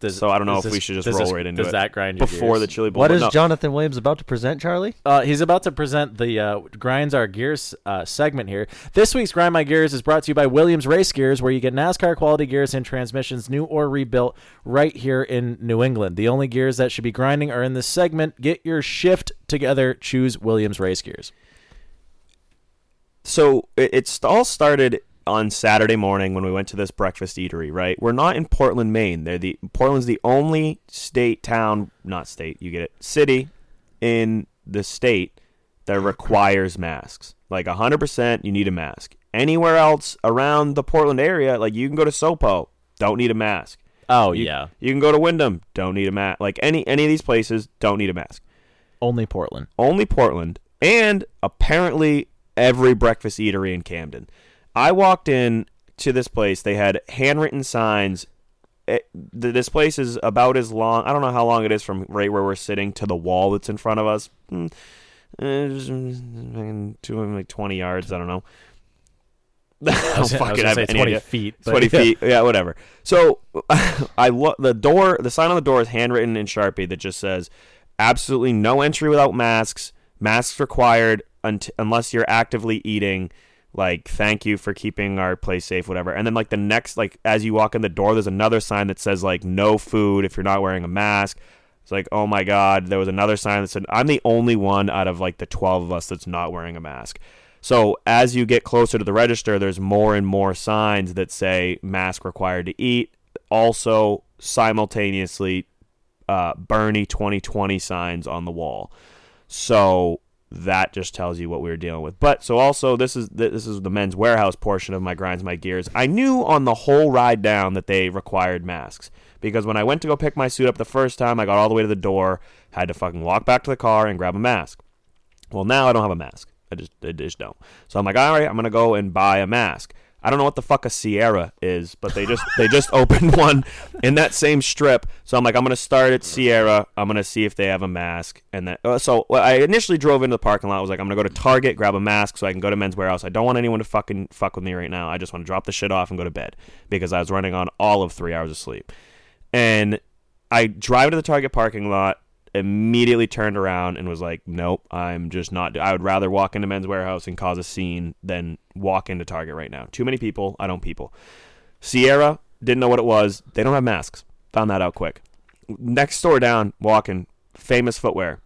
Speaker 3: does-
Speaker 1: so I don't know
Speaker 3: does
Speaker 1: if we should just roll
Speaker 3: this-
Speaker 1: right into
Speaker 3: does
Speaker 1: it
Speaker 3: that grind your
Speaker 1: before
Speaker 3: gears?
Speaker 1: the chili bowl
Speaker 4: what
Speaker 1: but
Speaker 4: is
Speaker 1: no.
Speaker 4: Jonathan Williams about to present, Charlie?
Speaker 3: Uh, he's about to present the uh, Grinds Our Gears uh, segment here. This week's Grind My Gears is brought to you by Williams Race Gears, where you get NASCAR quality gears and transmissions, new or rebuilt, right here in New England. The only gears that should be grinding are in this segment. Get your shift together. Choose Williams Race Gears.
Speaker 1: so it, it's all started on Saturday morning when we went to this breakfast eatery right we're not in Portland Maine they're the Portland's the only state town not state you get it city in the state that requires masks like 100% you need a mask anywhere else around the Portland area like you can go to Sopo don't need a mask
Speaker 3: Oh
Speaker 1: You-
Speaker 3: yeah,
Speaker 1: You can go to Windham, don't need a mask. Like any any of these places, don't need a mask.
Speaker 3: only Portland.
Speaker 1: Only Portland, and apparently every breakfast eatery in Camden. I walked in to this place. They had handwritten signs. It, this place is about as long. I don't know how long it is from right where we're sitting to the wall that's in front of us. Hmm, eh, just, mm, to like twenty yards. I don't know. I
Speaker 3: I
Speaker 1: don't
Speaker 3: was
Speaker 1: fucking
Speaker 3: gonna
Speaker 1: have
Speaker 3: say
Speaker 1: any
Speaker 3: 20
Speaker 1: idea.
Speaker 3: feet,
Speaker 1: 20
Speaker 3: yeah.
Speaker 1: feet. Yeah, whatever. So I lo- the door, the sign on the door is handwritten in Sharpie that just says absolutely no entry without masks. Masks required unt- unless you're actively eating. Like, thank you for keeping our place safe, whatever. And then, like, the next, like, as you walk in the door, there's another sign that says, like, no food if you're not wearing a mask. It's like, oh my God. There was another sign that said, I'm the only one out of, like, the 12 of us that's not wearing a mask. So as you get closer to the register, there's more and more signs that say mask required to eat. Also, simultaneously, uh, Bernie 2020 signs on the wall. So that just tells you what we were dealing with. But so also this is this is the men's wearhouse portion of my grinds my gears. I knew on the whole ride down that they required masks because when I went to go pick my suit up the first time, I got all the way to the door, had to fucking walk back to the car and grab a mask. Well, now I don't have a mask. I just I just don't. So I'm like, all right, I'm gonna go and buy a mask. I don't know what the fuck a Sierra is, but they just they just opened one in that same strip. So I'm like, I'm gonna start at Sierra. I'm gonna see if they have a mask, and then uh, so well, I initially drove into the parking lot. I was like, I'm gonna go to Target, grab a mask, so I can go to Men's Wearhouse. I don't want anyone to fucking fuck with me right now. I just want to drop the shit off and go to bed because I was running on all of three hours of sleep. And I drive to the Target parking lot, immediately turned around and was like, "Nope, I'm just not. I would rather walk into Men's Wearhouse and cause a scene than walk into Target right now. Too many people. I don't people." Sierra didn't know what it was. They don't have masks. Found that out quick. Next store down, walking, famous footwear.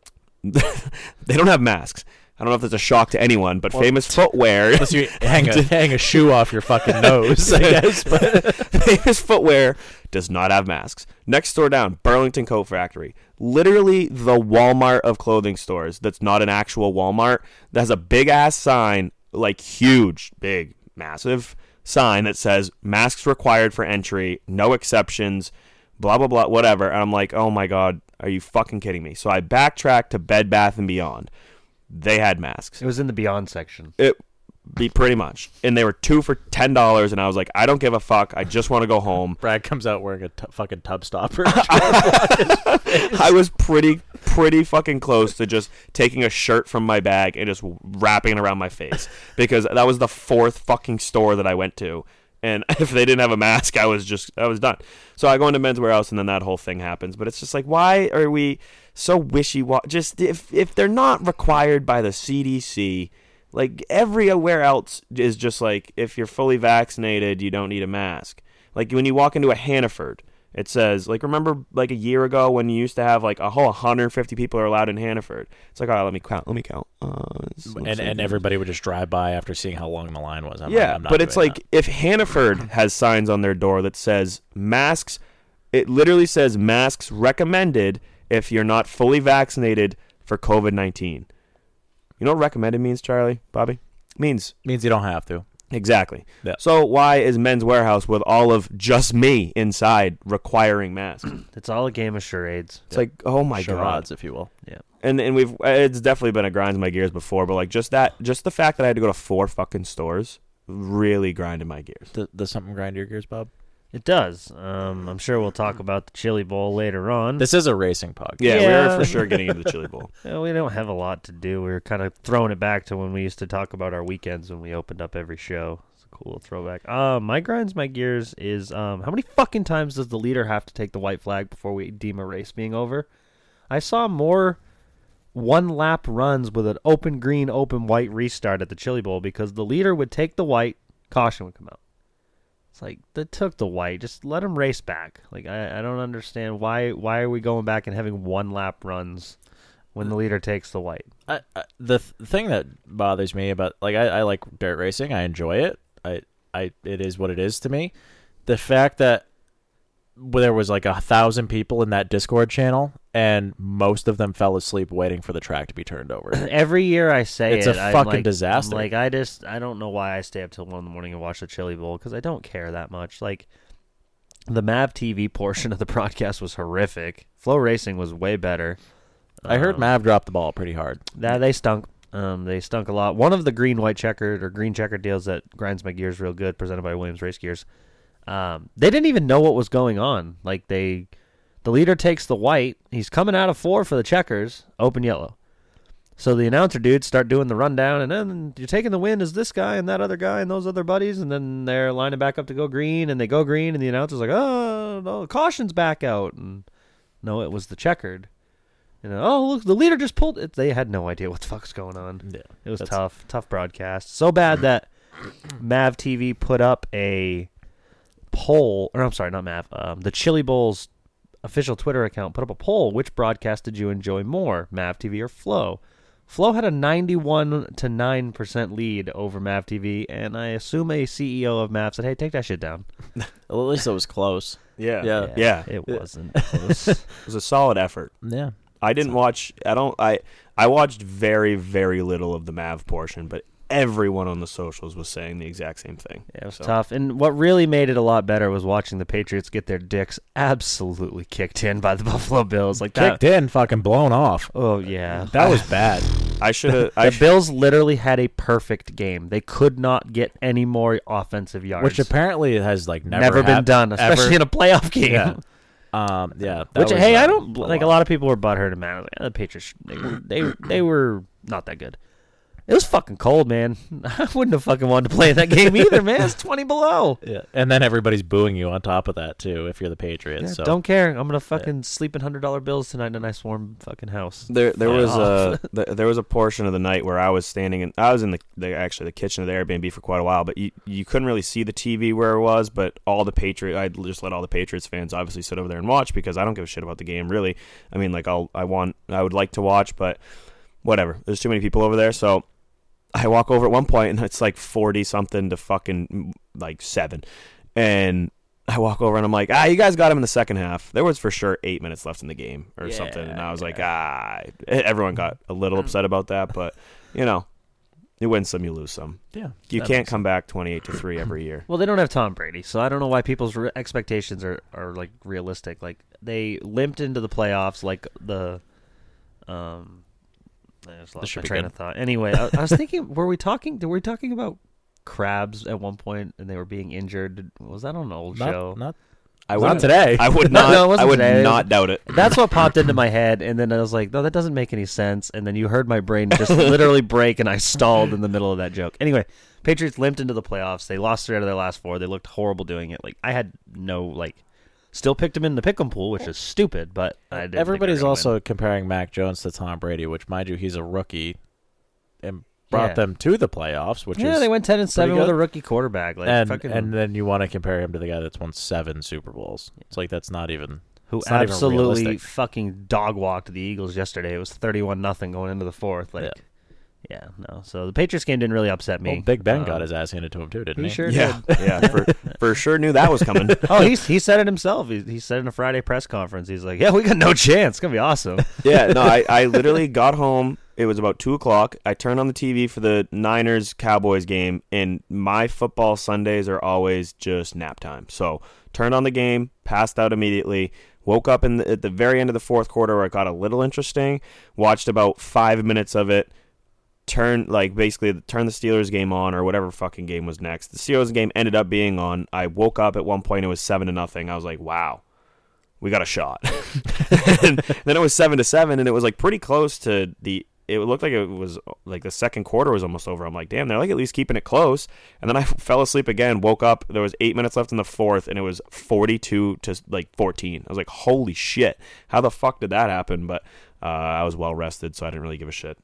Speaker 1: they don't have masks. I don't know if that's a shock to anyone, but famous footwear.
Speaker 3: Unless you hang a hang a shoe off your fucking nose, I guess. But
Speaker 1: Famous Footwear does not have masks. Next store down, Burlington Coat Factory. Literally the Walmart of clothing stores that's not an actual Walmart. That has a big ass sign, like huge, big, massive sign that says masks required for entry, no exceptions, blah, blah, blah, whatever. And I'm like, oh my God, are you fucking kidding me? So I backtracked to Bed Bath and Beyond. They had masks.
Speaker 4: It was in the Beyond section.
Speaker 1: It be pretty much, and they were two for ten dollars, and I was like, I don't give a fuck. I just want to go home.
Speaker 3: Brad comes out wearing a t- fucking tub stopper.
Speaker 1: I was pretty, pretty fucking close to just taking a shirt from my bag and just wrapping it around my face because that was the fourth fucking store that I went to, and if they didn't have a mask, I was just, I was done. So I go into Men's Wearhouse, and then that whole thing happens. But it's just like, why are we so wishy washy? Just if if they're not required by the CDC. Like everywhere else is just like if you're fully vaccinated, you don't need a mask. Like when you walk into a Hannaford, it says like remember like a year ago when you used to have like a whole 150 people are allowed in Hannaford. It's like all right, let me count, let me count. Uh,
Speaker 3: and and everybody would just drive by after seeing how long the line was. I'm
Speaker 1: yeah,
Speaker 3: like,
Speaker 1: but it's like if Hannaford has signs on their door that says masks. It literally says masks recommended if you're not fully vaccinated for COVID 19. You know what recommended means, Charlie, Bobby? means
Speaker 3: means you don't have to.
Speaker 1: Exactly.
Speaker 3: Yeah.
Speaker 1: So why is Men's Wearhouse with all of just me inside requiring masks?
Speaker 4: It's all a game of charades.
Speaker 1: It's like, oh my god.
Speaker 3: Charades, if you will. Yeah.
Speaker 1: And and we've it's definitely been a grinds my gears before, but like just that, just the fact that I had to go to four fucking stores really grinded my gears.
Speaker 3: Does, does something grind your gears, Bob?
Speaker 4: It does. Um, I'm sure we'll talk about the Chili Bowl later on.
Speaker 3: This is a racing podcast.
Speaker 1: Yeah, we are for sure getting into the chili bowl.
Speaker 4: Yeah, we don't have a lot to do. We are kind of throwing it back to when we used to talk about our weekends when we opened up every show. It's a cool little throwback. Uh, my grinds my gears is um, how many fucking times does the leader have to take the white flag before we deem a race being over? I saw more one lap runs with an open green, open white restart at the Chili Bowl because the leader would take the white, caution would come out. It's like they took the white. Just let them race back. Like I, I don't understand why why are we going back and having one lap runs when the leader takes the white?
Speaker 3: I, I, the th- thing that bothers me about like I, I like dirt racing. I enjoy it. I I it is what it is to me. The fact that there was like a thousand people in that Discord channel and most of them fell asleep waiting for the track to be turned over.
Speaker 4: Every year I say
Speaker 3: It's
Speaker 4: it,
Speaker 3: a fucking
Speaker 4: like-
Speaker 3: disaster.
Speaker 4: Like I just I don't know why I stay up till one in the morning and watch the Chili Bowl because I don't care that much. Like the Mav TV portion of the broadcast was horrific. FloRacing was way better.
Speaker 3: I heard
Speaker 4: Um,
Speaker 3: Mav dropped the ball pretty hard.
Speaker 4: That they stunk. Um, they stunk a lot. One of the green white checkered or green checkered deals that grinds my gears real good, presented by Williams Race Gears. Um, they didn't even know what was going on. Like they, the leader takes the white. He's coming out of four for the checkers, open yellow. So the announcer dudes start doing the rundown, and then you're taking the win is this guy and that other guy and those other buddies, and then they're lining back up to go green, and they go green, and the announcer's like, "Oh, no, caution's back out," and no, it was the checkered. You know, oh look, the leader just pulled it. They had no idea what the fuck's going on.
Speaker 3: Yeah,
Speaker 4: It was tough, tough broadcast. So bad that Mav TV put up a poll, or I'm sorry, not Mav. Um, the Chili Bowls official Twitter account put up a poll: which broadcast did you enjoy more, Mav TV or Flo? Flo had a 91 to 9 percent lead over Mav TV, and I assume a CEO of Mav said, "Hey, take that shit down."
Speaker 3: Well, at least it was close.
Speaker 1: Yeah.
Speaker 3: Yeah.
Speaker 1: Yeah.
Speaker 4: it wasn't close.
Speaker 1: It was a solid effort.
Speaker 3: Yeah.
Speaker 1: I didn't watch. I don't. I I watched very very little of the Mav portion, but everyone on the socials was saying the exact same thing.
Speaker 4: Yeah, it was
Speaker 1: So-
Speaker 4: tough. And what really made it a lot better was watching the Patriots get their dicks absolutely kicked in by the Buffalo Bills. Like that.
Speaker 3: Kicked in, fucking blown off.
Speaker 4: Oh yeah,
Speaker 3: That was bad.
Speaker 1: I should have. I
Speaker 4: the Bills literally had a perfect game. They could not get any more offensive yards,
Speaker 3: Which apparently has like never,
Speaker 4: never, been done, especially
Speaker 3: ever.
Speaker 4: in a playoff game.
Speaker 3: Yeah. Um. Yeah.
Speaker 4: Which
Speaker 3: was,
Speaker 4: hey,
Speaker 3: uh,
Speaker 4: I don't like. A
Speaker 3: lot.
Speaker 4: lot of people were butthurt, and man, like, "Ah, the Patriots they were, they they were not that good. It was fucking cold, man. I wouldn't have fucking wanted to play in that game either, man. It's twenty below.
Speaker 3: Yeah. And then everybody's booing you on top of that too if you're the Patriots.
Speaker 4: Yeah,
Speaker 3: so
Speaker 4: Don't care. I'm gonna fucking sleep in hundred dollar bills tonight in a nice warm fucking house.
Speaker 1: There, there was
Speaker 4: off.
Speaker 1: a there was a portion of the night where I was standing in. I was in the, the actually the kitchen of the Airbnb for quite a while, but you you couldn't really see the TV where it was. But all the Patriot, I just let all the Patriots fans obviously sit over there and watch because I don't give a shit about the game really. I mean, like I'll I want I would like to watch, but whatever. There's too many people over there, so I walk over at one point and it's like forty something to fucking like seven, and I walk over and I'm like, ah, you guys got him in the second half. There was for sure eight minutes left in the game or something, and I was like, ah. Everyone got a little upset about that, but you know, you win some, you lose some.
Speaker 3: yeah.
Speaker 1: You can't come back twenty eight to three every year.
Speaker 4: Well, they don't have Tom Brady, so I don't know why people's re- expectations are, are like realistic. Like they limped into the playoffs, like the um. I just lost
Speaker 3: should
Speaker 4: my train
Speaker 3: good.
Speaker 4: of thought. Anyway, I, I was thinking, were we talking? Were we talking about crabs at one point, and they were being injured? Was that on an old
Speaker 3: Not,
Speaker 4: show?
Speaker 3: not
Speaker 1: I
Speaker 3: Not
Speaker 1: wouldn't-
Speaker 3: today.
Speaker 1: I would not.
Speaker 4: no, it
Speaker 1: I
Speaker 4: wasn't
Speaker 1: would
Speaker 4: today.
Speaker 1: not doubt it.
Speaker 4: That's what popped into my head, and then I was like, "No, that doesn't make any sense." And then you heard my brain just literally break, and I stalled in the middle of that joke. Anyway, Patriots limped into the playoffs. They lost three out of their last four. They looked horrible doing it. Like I had no like, still picked him in the pick'em pool, which is stupid. But I didn't think they were
Speaker 3: Everybody's also comparing Mac Jones to Tom Brady, which mind you, he's a rookie, and brought
Speaker 4: Yeah.
Speaker 3: them to the playoffs, which
Speaker 4: yeah,
Speaker 3: is
Speaker 4: they went ten and seven with
Speaker 3: good.
Speaker 4: a rookie quarterback. Like
Speaker 3: and
Speaker 4: fucking,
Speaker 3: and then you want to compare him to the guy that's won seven Super Bowls. It's like that's not even
Speaker 4: who
Speaker 3: it's not even
Speaker 4: absolutely
Speaker 3: realistic.
Speaker 4: fucking dog walked the Eagles yesterday. It was thirty-one nothing going into the fourth. Like,
Speaker 3: Yeah.
Speaker 4: Yeah. no. So the Patriots game didn't really upset me.
Speaker 3: Well, Big Ben
Speaker 4: Um,
Speaker 3: got his ass handed to him too, didn't
Speaker 4: he
Speaker 3: he?
Speaker 4: sure
Speaker 1: Yeah,
Speaker 4: did.
Speaker 1: yeah, for, for sure knew that was coming.
Speaker 4: oh, he's he said it himself. He, he said in a Friday press conference, he's like, "Yeah, we got no chance. It's gonna be awesome."
Speaker 1: yeah, no, I, I literally got home. It was about two o'clock. I turned on the TV for the Niners Cowboys game, and my football Sundays are always just nap time. So turned on the game, passed out immediately. Woke up in the, at the very end of the fourth quarter where it got a little interesting. Watched about five minutes of it. Turn like basically turn the Steelers game on or whatever fucking game was next. The Steelers game ended up being on. I woke up at one point. It was seven to nothing. I was like, wow we got a shot. then it was seven to seven, and it was like pretty close to the. It looked like it was like the second quarter was almost over. I'm like, damn, they're like at least keeping it close. And then I fell asleep again. Woke up. There was eight minutes left in the fourth, and it was 42 to like 14. I was like, holy shit, how the fuck did that happen? But uh, I was well rested, so I didn't really give a shit.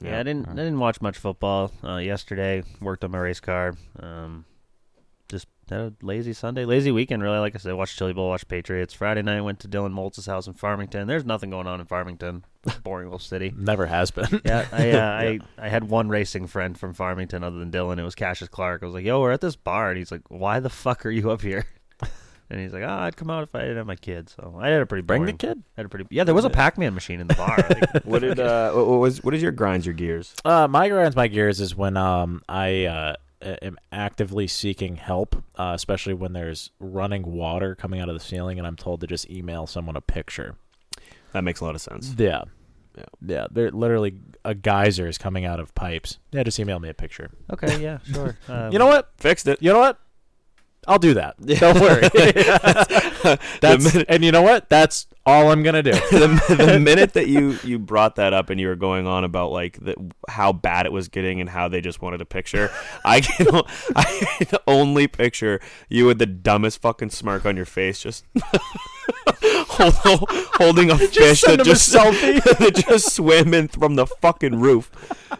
Speaker 4: Yeah, I didn't. I didn't watch much football uh, yesterday. Worked on my race car. Um, just had a lazy Sunday, lazy weekend. Really, like I said, watched Chili Bowl, watched Patriots. Friday night, went to Dylan Moltz's house in Farmington. There's nothing going on in Farmington. Boring little city.
Speaker 3: Never has been.
Speaker 4: Yeah, I, uh, I I had one racing friend from Farmington other than Dylan. It was Cassius Clark. I was like, "Yo, we're at this bar," and he's like, "Why the fuck are you up here?" And he's like, "Oh, I'd come out if I didn't have my kid." So I had a pretty
Speaker 3: Bring the kid.
Speaker 4: I had a pretty yeah. There was a Pac-Man machine in the bar. Like,
Speaker 1: What did uh, what what was what is your grinds your gears?
Speaker 3: Uh, my grinds my gears is when um I uh am actively seeking help, uh, especially when there's running water coming out of the ceiling, and I'm told to just email someone a picture.
Speaker 1: That makes a lot of sense.
Speaker 3: Yeah.
Speaker 1: Yeah.
Speaker 3: Yeah, they're literally a geyser is coming out of pipes. Yeah, just email me a picture.
Speaker 4: okay, yeah, sure. Um,
Speaker 3: You know what?
Speaker 1: Fixed it.
Speaker 3: You know what? I'll do that. Don't worry. That's, and you know what? That's all I'm gonna do.
Speaker 1: the, the minute that you you brought that up and you were going on about like the, how bad it was getting and how they just wanted a picture, I can o- I can only picture you with the dumbest fucking smirk on your face, just holding a fish
Speaker 3: send
Speaker 1: that just
Speaker 3: selfie.
Speaker 1: that just swimming from the fucking roof.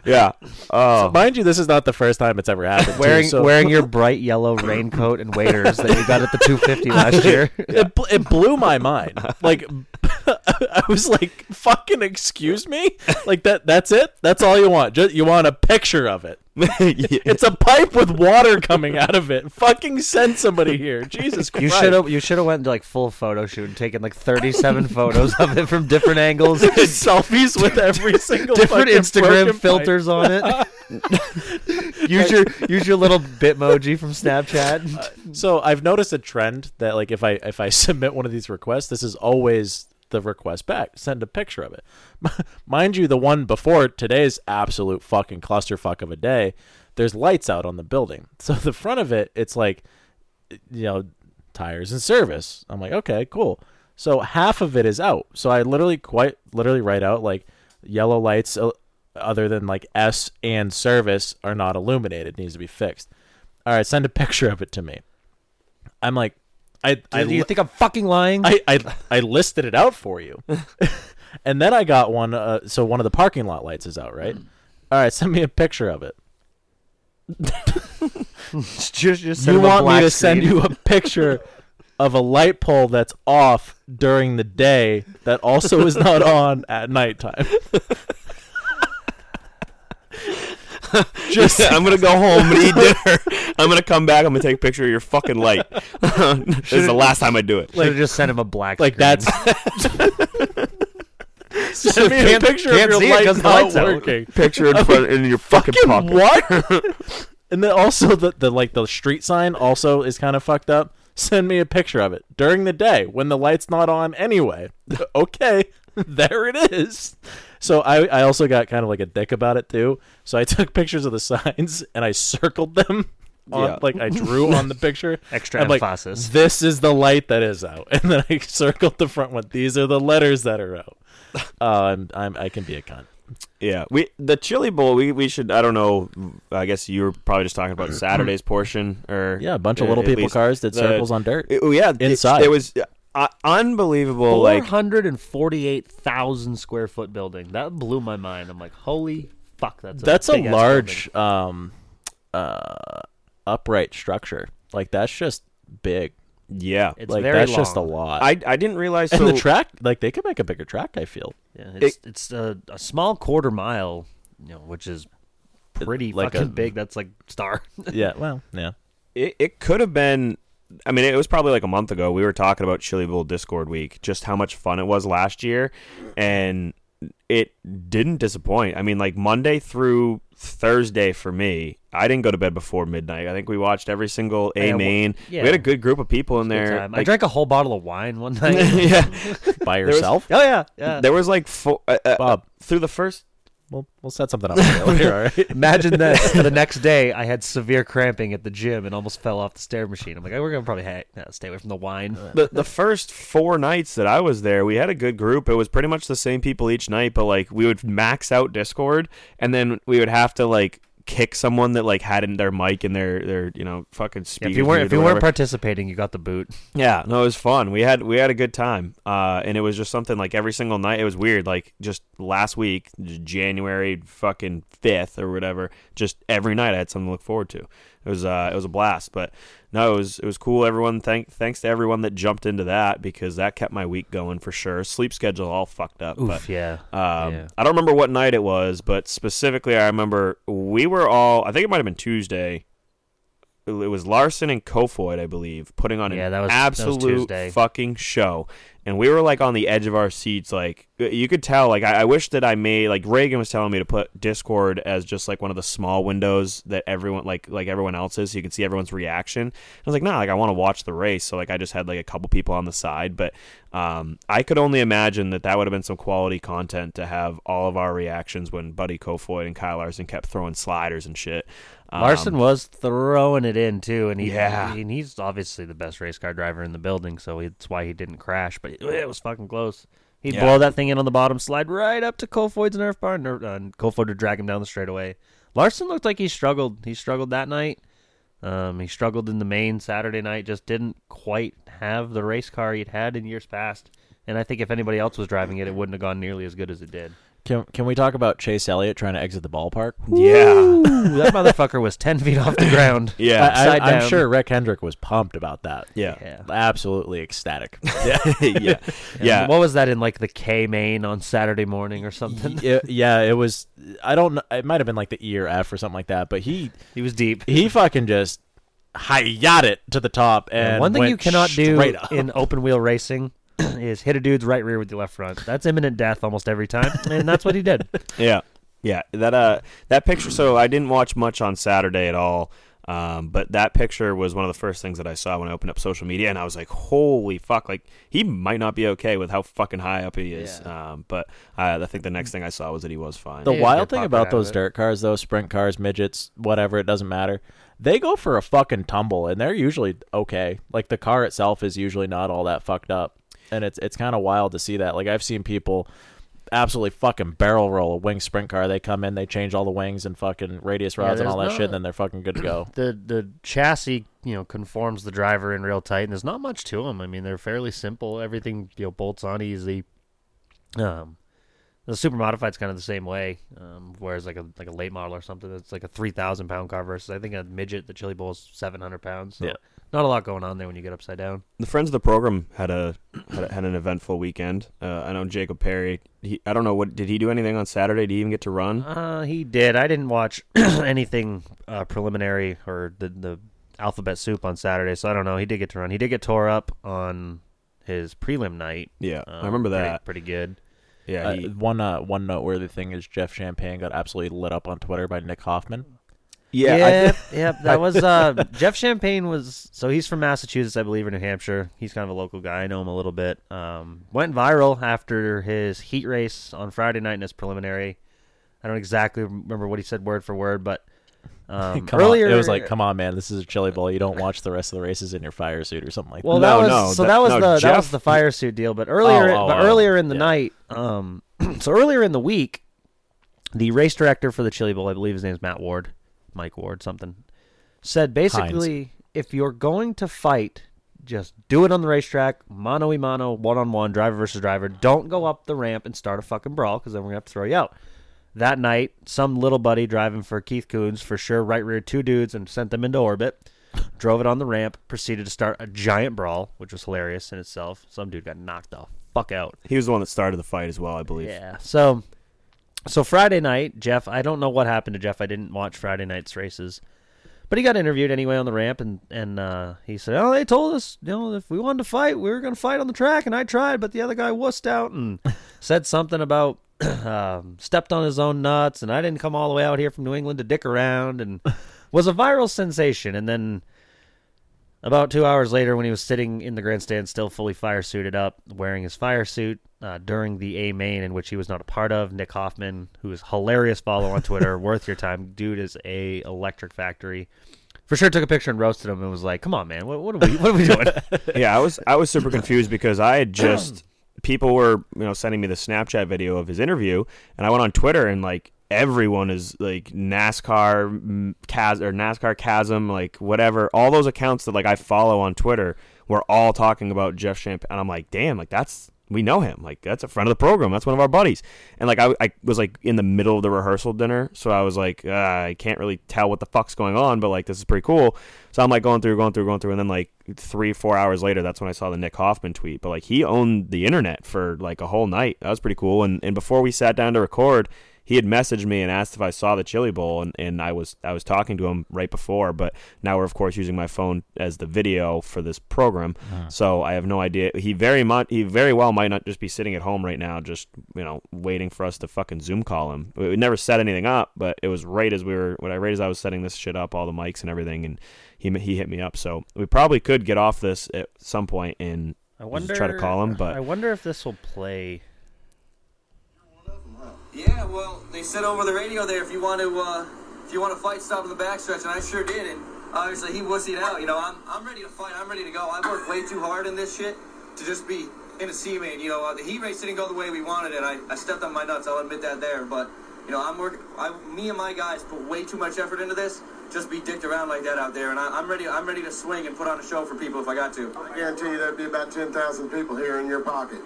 Speaker 1: Yeah. Oh.
Speaker 3: Mind you, this is not the first time it's ever happened. too,
Speaker 4: Wearing
Speaker 3: so-
Speaker 4: wearing your bright yellow raincoat and waders that you got at the 250 last year.
Speaker 3: it, bl- it blew my mind. Like I was like, "Fucking excuse me!" Like that. That's it. That's all you want. Just you want a picture of it. It's a pipe with water coming out of it. Fucking send somebody here. Jesus Christ!
Speaker 4: You should have you should have went into like full photo shoot and taken like 37 photos of it from different angles,
Speaker 3: selfies with every single
Speaker 4: different Instagram
Speaker 3: broken pipe.
Speaker 4: filters on it. use your use your little Bitmoji from Snapchat.
Speaker 3: Uh, so I've noticed a trend that like if I if I submit one of these requests, this is always the request back. Send a picture of it. Mind you, the one before today's absolute fucking clusterfuck of a day. There's lights out on the building, so the front of it, it's like, you know, tires and service. I'm like, okay, cool. So half of it is out. So I literally quite literally write out like yellow lights uh, other than like S and service are not illuminated. Needs to be fixed. All right, send a picture of it to me. I'm like, I, I
Speaker 4: Do you think I'm fucking lying?
Speaker 3: I, I I listed it out for you, and then I got one. Uh, so one of the parking lot lights is out, right? All right, send me a picture of it.
Speaker 4: just just send
Speaker 3: you want me to send you a picture of a light pole that's off during the day that also is not on at nighttime?
Speaker 1: Just, I'm gonna go home and eat dinner. I'm gonna come back. I'm gonna take a picture of your fucking light. this is the last time I do it.
Speaker 4: Should have just send him a black.
Speaker 3: Like
Speaker 4: screen.
Speaker 3: that's. Send me a
Speaker 4: Can't-
Speaker 3: picture
Speaker 4: can't
Speaker 3: of
Speaker 4: see
Speaker 3: your
Speaker 4: it
Speaker 3: light
Speaker 4: 'cause the
Speaker 3: not
Speaker 4: light's out.
Speaker 3: working.
Speaker 1: picture in front in your fucking,
Speaker 3: Fucking
Speaker 1: pocket.
Speaker 3: what? and then also the, the like the street sign also is kind of fucked up. Send me a picture of it during the day when the light's not on anyway. okay, there it is. So I I also got kind of like a dick about it too. So I took pictures of the signs and I circled them. On,
Speaker 1: Yeah.
Speaker 3: Like I drew on the picture
Speaker 4: Extra
Speaker 3: I'm like,
Speaker 4: emphasis.
Speaker 3: this is the light that is out, and then I circled the front one. These are the letters that are out. Oh, I'm I'm I can be a cunt.
Speaker 1: Yeah, we the chili bowl. We we should. I don't know. I guess you were probably just talking about Saturday's portion, or
Speaker 3: Yeah, a bunch of
Speaker 1: uh,
Speaker 3: little people
Speaker 1: least
Speaker 3: cars did
Speaker 1: the-
Speaker 3: circles on dirt.
Speaker 1: It- oh, yeah, it-
Speaker 3: Inside.
Speaker 1: It, was uh, unbelievable.
Speaker 4: Four
Speaker 1: Like
Speaker 4: hundred and forty-eight thousand square foot building. That blew my mind. I'm like, holy fuck, that's a
Speaker 3: That's a large um uh upright structure. Like that's just big.
Speaker 1: yeah,
Speaker 4: It's
Speaker 3: like
Speaker 4: very
Speaker 3: that's just a
Speaker 4: long.
Speaker 3: lot.
Speaker 1: I I didn't realize.
Speaker 3: and
Speaker 1: so,
Speaker 3: the track, like they could make a bigger track. I feel.
Speaker 4: Yeah, it's it's a, a small quarter mile, you know, which is pretty
Speaker 3: Like
Speaker 4: fucking
Speaker 3: a-
Speaker 4: big. That's like star.
Speaker 3: yeah. Well, yeah.
Speaker 1: it, it could have been I mean, it was probably like a month ago. We were talking about Chili Bowl Discord week, just how much fun it was last year, and it didn't disappoint. I mean, like Monday through Thursday for me, I didn't go to bed before midnight. I think we watched every single A main.
Speaker 4: yeah.
Speaker 1: We had a good group of people in there.
Speaker 4: time. I drank a whole bottle of wine one night.
Speaker 1: yeah,
Speaker 3: By
Speaker 1: was-
Speaker 3: yourself.
Speaker 4: oh yeah, yeah.
Speaker 1: there was like four, uh, uh,
Speaker 3: Bob.
Speaker 1: through the first.
Speaker 3: We'll we'll set something up later. All right.
Speaker 4: Imagine that the next day I had severe cramping at the gym and almost fell off the stair machine. I'm like, oh, we're gonna probably ha- stay away from the wine.
Speaker 1: the the first four nights that I was there, we had a good group. It was pretty much the same people each night, but like we would max out Discord, and then we would have to like kick someone that like had in their mic and their their you know fucking
Speaker 4: Yeah, if you weren't if you weren't participating, you got the boot.
Speaker 1: yeah, no, it was fun. We had we had a good time, uh, and it was just something like every single night. It was weird. Like just last week, January fucking fifth or whatever. Just every night I had something to look forward to. It was uh, it was a blast. But no, it was it was cool. Everyone, thank thanks to everyone that jumped into that because that kept my week going for sure. Sleep schedule all fucked up.
Speaker 4: Oof,
Speaker 1: but
Speaker 4: yeah.
Speaker 1: um,
Speaker 4: yeah.
Speaker 1: I don't remember what night it was, but specifically, I remember we were all. I think it might have been Tuesday. It was Larson and Kofoid, I believe, putting on
Speaker 4: Yeah,
Speaker 1: an
Speaker 4: that was- that was
Speaker 1: absolute fucking show, and we were like on the edge of our seats. Like you could tell. Like I, I wish that I made. Like Reagan was telling me to put Discord as just like one of the small windows that everyone like like everyone else is, so you can see everyone's reaction. I was like, nah, like I want to watch the race, so like I just had like a couple people on the side, but um, I could only imagine that that would have been some quality content to have all of our reactions when Buddy Kofoid and Kyle Larson kept throwing sliders and shit. Um,
Speaker 4: Larson was throwing it in too, and he
Speaker 1: Yeah.
Speaker 4: and he's obviously the best race car driver in the building, so it's why he didn't crash. But it, it was fucking close. He'd
Speaker 1: Yeah.
Speaker 4: blow that thing in on the bottom, slide right up to Kofoid's Nerf bar, and, uh, and Kofoid would drag him down the straightaway. Larson looked like he struggled. He struggled that night. Um, he struggled in the main Saturday night. Just didn't quite have the race car he'd had in years past. And I think if anybody else was driving it, it wouldn't have gone nearly as good as it did.
Speaker 3: Can can we talk about Chase Elliott trying to exit the ballpark?
Speaker 1: Yeah.
Speaker 4: That motherfucker was ten feet off the ground.
Speaker 1: Yeah.
Speaker 3: I,
Speaker 4: Upside
Speaker 3: am sure Rick Hendrick was pumped about that.
Speaker 1: Yeah.
Speaker 4: Yeah.
Speaker 3: Absolutely ecstatic.
Speaker 1: yeah. yeah. Yeah.
Speaker 4: What was that in like the K main on Saturday morning or something?
Speaker 3: yeah, yeah, it was. I don't know. It might have been like the E or F or something like that. But he
Speaker 4: He was deep.
Speaker 3: he fucking just yacht it to the top. And
Speaker 4: And one thing
Speaker 3: went
Speaker 4: you cannot do
Speaker 3: up.
Speaker 4: in open wheel racing is hit a dude's right rear with your left front. That's imminent death almost every time, and that's what he did.
Speaker 1: Yeah, yeah. That uh, that picture. So I didn't watch much on Saturday at all. Um, but that picture was one of the first things that I saw when I opened up social media, and I was like, "Holy fuck!" Like he might not be okay with how fucking high up he is. Um, but uh, I think the next thing I saw was that he was fine.
Speaker 3: The
Speaker 4: Yeah,
Speaker 3: wild thing about those dirt cars, though, sprint cars, midgets, whatever, it doesn't matter. They go for a fucking tumble, and they're usually okay. Like the car itself is usually not all that fucked up, and it's it's kind of wild to see that. Like I've seen people absolutely fucking barrel roll a wing sprint car. They come in, they change all the wings and fucking radius rods and all that shit, and then they're fucking good to go.
Speaker 4: The the chassis, you know, conforms the driver in real tight, and there's not much to them. I mean, they're fairly simple. Everything you know bolts on easy. Um, the super modified's kind of the same way. Um, whereas like a like a late model or something, it's like a three thousand pound car versus I think a midget, the Chili Bowl is seven hundred pounds. So
Speaker 3: Yeah.
Speaker 4: Not a lot going on there when you get upside down.
Speaker 1: the friends of the program had a had, a, had an eventful weekend. Uh, I know Jacob Perry. He, I don't know what did he do anything on Saturday? Did he even get to run?
Speaker 4: Uh, he did. I didn't watch anything uh, preliminary or the the alphabet soup on Saturday, so I don't know. He did get to run. He did get tore up on his prelim night.
Speaker 1: Yeah,
Speaker 4: Um,
Speaker 1: I remember that.
Speaker 4: Pretty good.
Speaker 1: Yeah,
Speaker 3: Uh,
Speaker 1: he,
Speaker 3: one uh, one noteworthy thing is Jeff Champagne got absolutely lit up on Twitter by Nick Hoffman.
Speaker 1: Yeah. I
Speaker 4: yep,
Speaker 1: thi-
Speaker 4: yep. That was uh, Jeff Champagne was so he's from Massachusetts, I believe, or New Hampshire. He's kind of a local guy. I know him a little bit. Um, went viral after his heat race on Friday night in his preliminary. I don't exactly remember what he said word for word, but um, earlier
Speaker 3: on. It was like, come on, man, this is a chili bowl. You don't watch the rest of the races in your fire suit or something like
Speaker 4: Well,
Speaker 3: that.
Speaker 4: that
Speaker 1: No,
Speaker 4: was
Speaker 1: no,
Speaker 4: so
Speaker 1: that-
Speaker 4: that was
Speaker 1: no,
Speaker 4: the that was the fire suit deal. But earlier,
Speaker 3: Oh, oh,
Speaker 4: but
Speaker 3: oh,
Speaker 4: earlier in the
Speaker 3: yeah.
Speaker 4: night, um, so earlier in the week, the race director for the Chili Bowl, I believe his name is Matt Ward, Mike Ward, something, said basically, if you're going to fight, just do it on the racetrack, mano y mano, one on one, driver versus driver. Don't go up the ramp and start a fucking brawl because then we're gonna have to throw you out. That night, some little buddy driving for Keith Kunz for sure right rear two dudes and sent them into orbit. Drove it on the ramp, proceeded to start a giant brawl, which was hilarious in itself. Some dude got knocked the fuck out.
Speaker 1: he was the one that started the fight as well, I believe.
Speaker 4: Yeah. So, so Friday night, Jeff. I don't know what happened to Jeff. I didn't watch Friday night's races, but he got interviewed anyway on the ramp, and and uh, he said, "Oh, they told us, you know, if we wanted to fight, we were going to fight on the track, and I tried, but the other guy wussed out and said something about." um, stepped on his own nuts, and I didn't come all the way out here from New England to dick around, and was a viral sensation. And then about two hours later, when he was sitting in the grandstand, still fully fire suited up, wearing his fire suit uh, during the A main, in which he was not a part of, Nick Hoffman, who is hilarious follow on Twitter, worth your time. Dude is a electric factory. For sure, took a picture and roasted him and was like, "Come on, man, what, what are we, what are we doing?"
Speaker 1: yeah, I was I was super confused because I had just people were you know sending me the Snapchat video of his interview, and I went on Twitter and like everyone is like NASCAR Chas or NASCAR Chasm, like whatever, all those accounts that like I follow on Twitter were all talking about Jeff Champagne, and I'm like, damn, like that's we know him, like that's a friend of the program, that's one of our buddies, and like I, I was like in the middle of the rehearsal dinner, so I was like, uh, I can't really tell what the fuck's going on, but like this is pretty cool, so I'm like going through, going through, going through, and then like three, four hours later, that's when I saw the Nick Hoffman tweet. But like he owned the internet for like a whole night. That was pretty cool. And and before we sat down to record, he had messaged me and asked if I saw the Chili Bowl, and, and I was I was talking to him right before. But now we're of course using my phone as the video for this program, uh-huh. so I have no idea. He very much he very well might not just be sitting at home right now, just you know waiting for us to fucking Zoom call him. We we never set anything up, but it was right as we were when I right as I was setting this shit up, all the mics and everything, and he he hit me up. So we probably could get off this at some point and
Speaker 4: I
Speaker 1: just
Speaker 4: wonder.
Speaker 1: try to call him, but
Speaker 4: I wonder if this will play.
Speaker 5: Yeah, well, they said over the radio there if you want to uh, if you want to fight, stop in the backstretch, and I sure did. And obviously he wussied out. You know, I'm I'm ready to fight. I'm ready to go. I worked way too hard in this shit to just be in a C-main. You know, uh, the heat race didn't go the way we wanted it. I, I stepped on my nuts. I'll admit that there. But you know, I'm working. I, me and my guys put way too much effort into this. Just be dicked around like that out there, and I, I'm ready. I'm ready to swing and put on a show for people if I got to.
Speaker 6: I guarantee you there'd be about 10,000 people here in your pocket.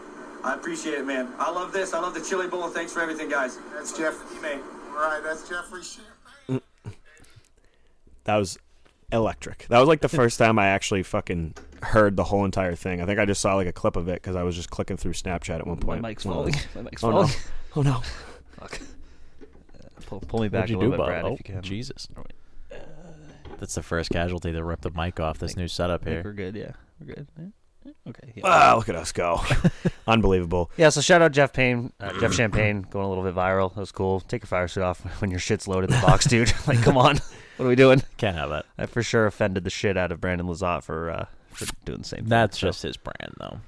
Speaker 5: I appreciate it, man. I love this. I love the chili bowl. Thanks for everything, guys.
Speaker 6: That's Jeff.
Speaker 5: Man.
Speaker 6: All right, that's Jeffrey Champagne.
Speaker 1: That was electric. That was like the first time I actually fucking heard the whole entire thing. I think I just saw like a clip of it because I was just clicking through Snapchat at one point. My mic's
Speaker 4: falling.
Speaker 1: was-
Speaker 4: My mic's
Speaker 1: oh
Speaker 4: falling.
Speaker 1: no! Oh no!
Speaker 4: Fuck. Uh, pull, pull me back
Speaker 3: What'd you
Speaker 4: a
Speaker 3: do,
Speaker 4: little bit, Brad,
Speaker 3: Oh,
Speaker 4: if you can.
Speaker 3: Jesus. That's the first casualty to rip the mic off this new setup
Speaker 4: I think
Speaker 3: here.
Speaker 4: we're good. Yeah, we're good. Yeah. Okay. Yeah.
Speaker 1: Ah, look at us go! Unbelievable.
Speaker 4: Yeah, so shout out Jeff Payne, uh, Jeff Champagne, going a little bit viral. That was cool. Take your fire suit off when your shit's loaded in the box, dude. like, come on, what are we doing?
Speaker 3: Can't have that.
Speaker 4: I for sure offended the shit out of Brandon Lazat for uh, for doing the same. thing.
Speaker 3: That's
Speaker 4: So,
Speaker 3: just his brand, though.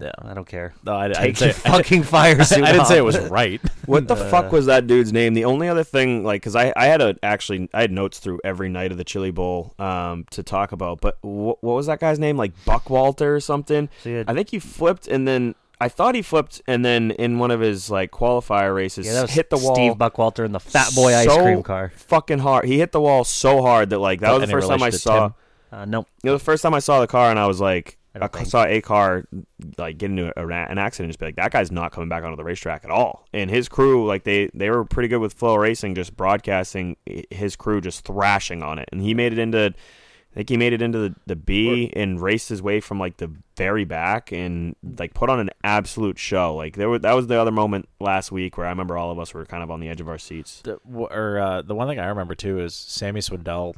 Speaker 4: Yeah, I don't care.
Speaker 3: No, I, I
Speaker 4: Take
Speaker 3: didn't
Speaker 4: your
Speaker 3: say,
Speaker 4: fucking fire suit
Speaker 3: I didn't say it was right.
Speaker 1: What the
Speaker 4: Uh,
Speaker 1: fuck was that dude's name? The only other thing, like, because I, I had a actually I had notes through every night of the Chili Bowl um, to talk about, but wh- what was that guy's name? Like Buck Walter or something?
Speaker 4: So had-
Speaker 1: I think he flipped, and then I thought he flipped, and then in one of his like qualifier races,
Speaker 4: Yeah, that was
Speaker 1: hit the wall.
Speaker 4: Steve Buckwalter in the Fat Boy ice cream car.
Speaker 1: Fucking hard. He hit the wall so hard that like that
Speaker 3: Oh,
Speaker 1: was the first time I saw.
Speaker 3: Tim?
Speaker 4: Uh, nope.
Speaker 1: It was the first time I saw the car, and I was like,
Speaker 4: I
Speaker 1: I,
Speaker 4: don't think.
Speaker 1: saw a car like get into a, an accident, and just be like, that guy's not coming back onto the racetrack at all. And his crew, like they they were pretty good with FloRacing, just broadcasting his crew just thrashing on it, and he made it into. I think he made it into the, the B and raced his way from like the very back and like put on an absolute show. Like there were that was the other moment last week where I remember all of us were kind of on the edge of our seats.
Speaker 3: The, or uh, the one thing I remember too is Sammy Swindell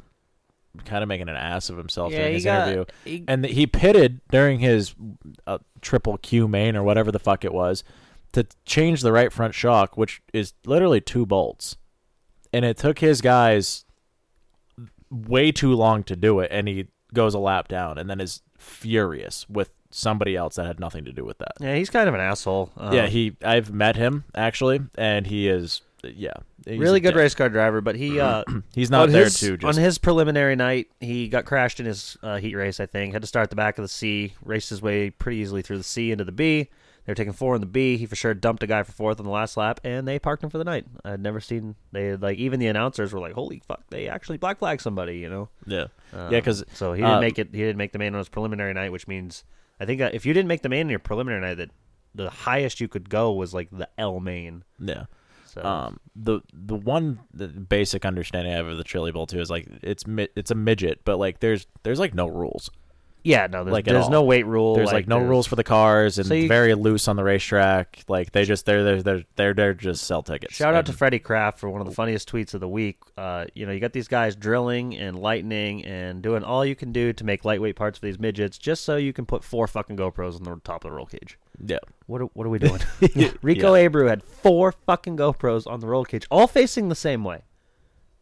Speaker 3: kind of making an ass of himself
Speaker 4: Yeah,
Speaker 3: during his
Speaker 4: got-
Speaker 3: interview,
Speaker 4: he-
Speaker 3: and th- he pitted during his uh, triple Q main or whatever the fuck it was to change the right front shock, which is literally two bolts, and it took his guys way too long to do it, and he goes a lap down, and then is furious with somebody else that had nothing to do with that.
Speaker 4: Yeah, he's kind of an asshole. Uh,
Speaker 3: yeah, he I've met him actually, and he is yeah
Speaker 4: really good race car driver, but he uh,
Speaker 3: He's not
Speaker 4: on
Speaker 3: there
Speaker 4: his-
Speaker 3: to just
Speaker 4: on his preliminary night. He got crashed in his uh, heat race. I think had to start at the back of the C, raced his way pretty easily through the C into the B. They were taking four in the B. He for sure dumped a guy for fourth on the last lap, and they parked him for the night. I'd never seen they like even the announcers were like, "Holy fuck!" They actually black flag somebody, you know?
Speaker 3: yeah
Speaker 4: Uh,
Speaker 3: yeah because
Speaker 4: so he didn't make it. He didn't make the main on his preliminary night, which means I think uh, if you didn't make the main in your preliminary night, that the highest you could go was like the L main.
Speaker 3: yeah.
Speaker 4: So
Speaker 3: Um, the the one the basic understanding I have of the Chili Bowl too is like it's mi- it's a midget, but like there's there's like no rules.
Speaker 4: Yeah, no, there's,
Speaker 3: Like,
Speaker 4: there's
Speaker 3: all.
Speaker 4: no weight rule.
Speaker 3: There's like, no
Speaker 4: there's-
Speaker 3: rules for the cars and
Speaker 4: So you-
Speaker 3: very loose on the racetrack. Like they just they're they're they're they're, they're just sell tickets.
Speaker 4: Shout out to
Speaker 3: And-
Speaker 4: Freddie Kraft for one of the funniest tweets of the week. Uh, you know, you got these guys drilling and lightning and doing all you can do to make lightweight parts for these midgets, just so you can put four fucking GoPros on the top of the roll cage.
Speaker 3: yeah.
Speaker 4: What are, what are we doing? Rico Abreu had four fucking GoPros on the roll cage, all facing the same way.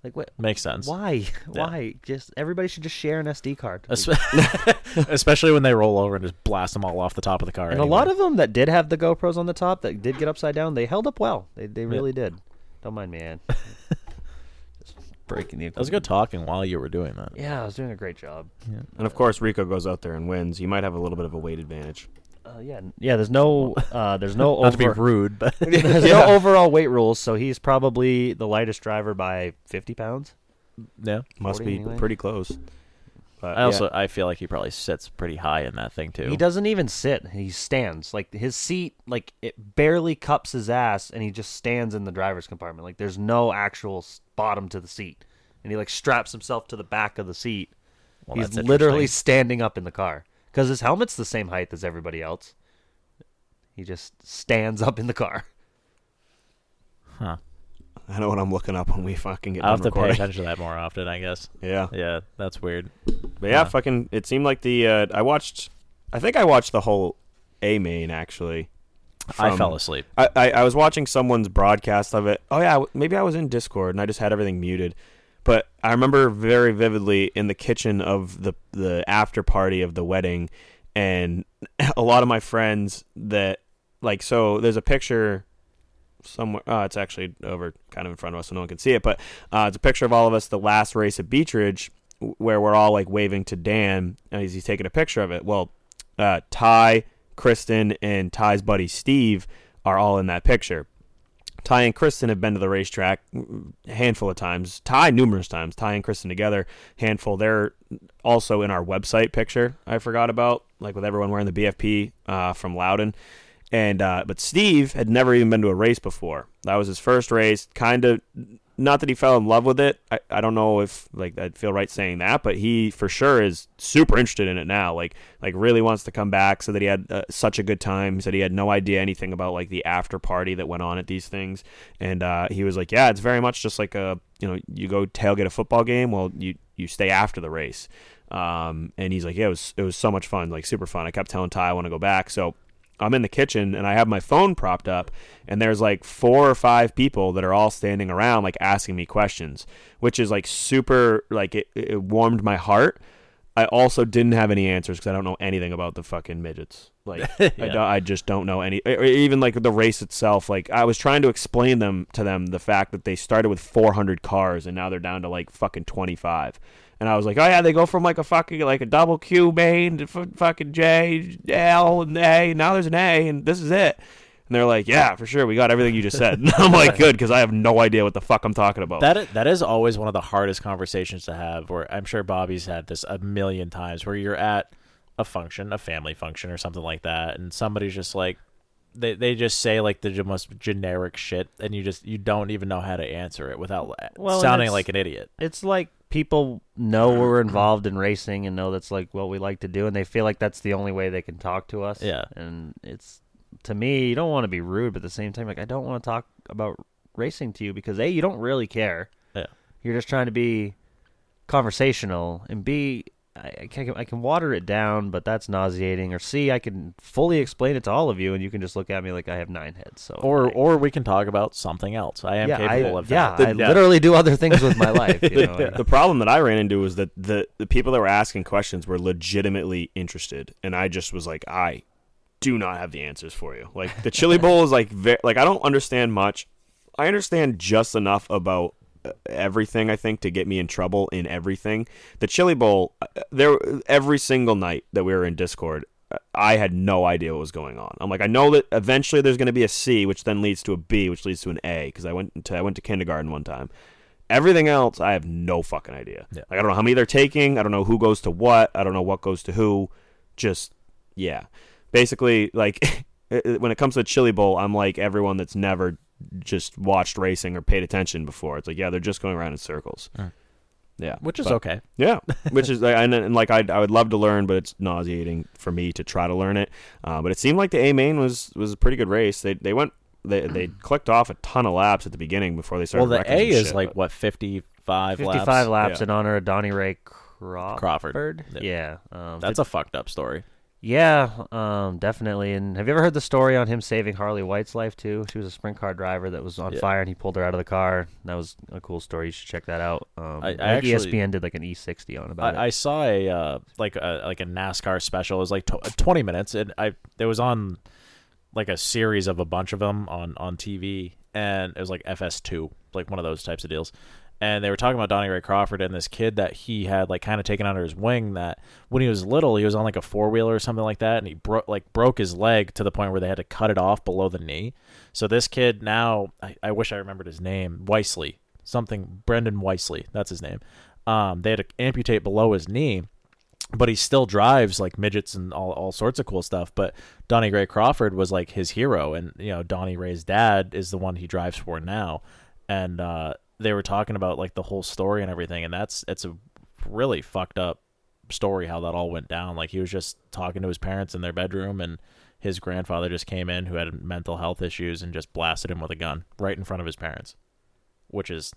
Speaker 4: Like what?
Speaker 3: Makes sense.
Speaker 4: Why? Why? Just everybody should just share an SD card.
Speaker 3: Especially when they roll over and just blast them all off the top of the car.
Speaker 4: And a lot of them that did have the GoPros on the top that did get upside down, they held up well. They they really did. Don't mind me, Ann. Just breaking the.
Speaker 3: That was good talking while you were doing that.
Speaker 4: Yeah, I was doing a great job.
Speaker 1: And of course, Rico goes out there and wins. You might have a little bit of a weight advantage.
Speaker 4: Uh, yeah, yeah. There's no, uh, there's no
Speaker 3: Not to be rude, but
Speaker 4: there's no overall weight rules. So he's probably the lightest driver by 50 pounds.
Speaker 3: yeah.
Speaker 1: Must
Speaker 4: 40
Speaker 1: be
Speaker 4: anyway.
Speaker 1: pretty close. But,
Speaker 3: I also I feel like he probably sits pretty high in that thing too.
Speaker 4: He doesn't even sit. He stands. Like his seat, like it barely cups his ass, and he just stands in the driver's compartment. Like there's no actual bottom to the seat, and he like straps himself to the back of the seat.
Speaker 3: Well,
Speaker 4: He's literally standing up in the car because his helmet's the same height as everybody else. He just stands up in the car.
Speaker 3: Huh.
Speaker 1: I know what I'm looking up when we fucking get
Speaker 3: I'll have
Speaker 1: done
Speaker 3: to pay attention to that more often, I guess.
Speaker 1: Yeah,
Speaker 3: Yeah, that's weird.
Speaker 1: but yeah,
Speaker 3: Huh.
Speaker 1: fucking. It seemed like the uh, I watched. I think I watched the whole A main actually.
Speaker 3: I fell asleep.
Speaker 1: I, I I was watching someone's broadcast of it. Oh yeah, maybe I was in Discord and I just had everything muted. But I remember very vividly in the kitchen of the the after party of the wedding, and a lot of my friends that like so. There's a picture somewhere. Oh, it's actually over kind of in front of us, so no one can see it. But uh, it's a picture of all of us the last race at Beech Ridge, where we're all like waving to Dan as he's taking a picture of it. Well, uh, Ty, Kristen, and Ty's buddy Steve are all in that picture. Ty and Kristen have been to the racetrack a handful of times. Ty numerous times. Ty and Kristen together, handful. They're also in our website picture. I forgot about like with everyone wearing the BFP uh, from Loudon, and uh, but Steve had never even been to a race before. That was his first race. Kind of not that he fell in love with it. I, I don't know if like I'd feel right saying that, but he for sure is super interested in it now. Like like really wants to come back. So that he had uh, such a good time. He said he had no idea anything about like the after party that went on at these things, and uh, he was like, yeah, it's very much just like a you know you go tailgate a football game. Well, you you stay after the race. Um, and he's like, yeah, it was it was so much fun, like super fun. I kept telling Ty I want to go back. So I'm in the kitchen and I have my phone propped up, and there's like four or five people that are all standing around, like asking me questions, which is like super, like it, it warmed my heart. I also didn't have any answers because I don't know anything about the fucking midgets. Like I, don't, I just don't know any, or even like the race itself. Like I was trying to explain them to them the fact that they started with 400 cars and now they're down to like fucking 25. And I was like, oh yeah, they go from like a fucking like a double Q main to f- fucking J, L, and A. Now there's an A, and this is it. And they're like, yeah, for sure, we got everything you just said. And I'm like, good, because I have no idea what the fuck I'm talking about.
Speaker 3: That is, that is always one of the hardest conversations to have. Where I'm sure Bobby's had this a million times, where you're at a function, a family function, or something like that, and somebody's just like, they they just say like the most generic shit, and you just you don't even know how to answer it without
Speaker 4: uh, Well,
Speaker 3: sounding like an idiot.
Speaker 4: It's like people know we're involved in racing and know that's like what we like to do, and they feel like that's the only way they can talk to us.
Speaker 3: Yeah.
Speaker 4: and it's to me, you don't want to be rude, but at the same time, like I don't want to talk about racing to you because a you don't really care.
Speaker 3: Yeah.
Speaker 4: You're just trying to be conversational, and b I, I can I can water it down, but that's nauseating. Or c I can fully explain it to all of you, and you can just look at me like I have nine heads. So
Speaker 3: Or or we can talk about something else. I am
Speaker 4: yeah,
Speaker 3: capable
Speaker 4: I,
Speaker 3: of
Speaker 4: yeah,
Speaker 3: that.
Speaker 4: I literally do other things with my life. You know?
Speaker 1: the problem that I ran into was that the the people that were asking questions were legitimately interested, and I just was like, I do not have the answers for you. Like the chili bowl is like ve- like I don't understand much. I understand just enough about everything I think to get me in trouble in everything. The chili bowl uh, there every single night that we were in Discord uh, I had no idea what was going on. I'm like, I know that eventually there's going to be a C, which then leads to a B, which leads to an A, because I went to I went to kindergarten one time. Everything else, I have no fucking idea. Like, I don't know how many they're taking. I don't know who goes to what. I don't know what goes to who. Just yeah, basically, like when it comes to the chili bowl, I'm like everyone that's never just watched racing or paid attention before. It's like yeah, they're just going around in circles. Yeah,
Speaker 3: Which is
Speaker 1: but-
Speaker 3: okay.
Speaker 1: Yeah, which is and, and like I I would love to learn, but it's nauseating for me to try to learn it. Uh, but it seemed like the A main was was a pretty good race. They they went they they clicked off a ton of laps at the beginning before they started.
Speaker 3: Well, the A is
Speaker 1: shit,
Speaker 3: like
Speaker 1: but-
Speaker 3: what fifty five laps.
Speaker 4: 55 laps
Speaker 1: Yeah.
Speaker 4: in honor of Donnie Ray Crawford.
Speaker 3: Crawford.
Speaker 4: Yeah. Um,
Speaker 3: That's a fucked up story.
Speaker 4: Yeah, um, definitely. And have you ever heard the story on him saving Harley White's life too? She was a sprint car driver that was on
Speaker 3: Yeah.
Speaker 4: fire, and he pulled her out of the car. That was a cool story. You should check that out. Um,
Speaker 3: I- I
Speaker 4: think
Speaker 3: actually-
Speaker 4: ESPN did like an E60 on about
Speaker 3: I, I saw a uh, like a like a NASCAR special. It was like tw- twenty minutes, and I it was on like a series of a bunch of them on on TV, and it was like FS2, like one of those types of deals. And they were talking about Donnie Ray Crawford and this kid that he had like kind of taken under his wing. That when he was little, he was on like a four wheeler or something like that, and he broke like broke his leg to the point where they had to cut it off below the knee. So this kid now, I, I wish I remembered his name, Weisley, something Brendan Weisley, that's his name. Um, they had to amputate below his knee but he still drives like midgets and all, all sorts of cool stuff. But Donnie Ray Crawford was like his hero, and you know Donnie Ray's dad is the one he drives for now, and uh, they were talking about like the whole story and everything, and that's it's a really fucked up story how that all went down. Like he was just talking to his parents in their bedroom, and his grandfather just came in who had mental health issues and just blasted him with a gun right in front of his parents, which is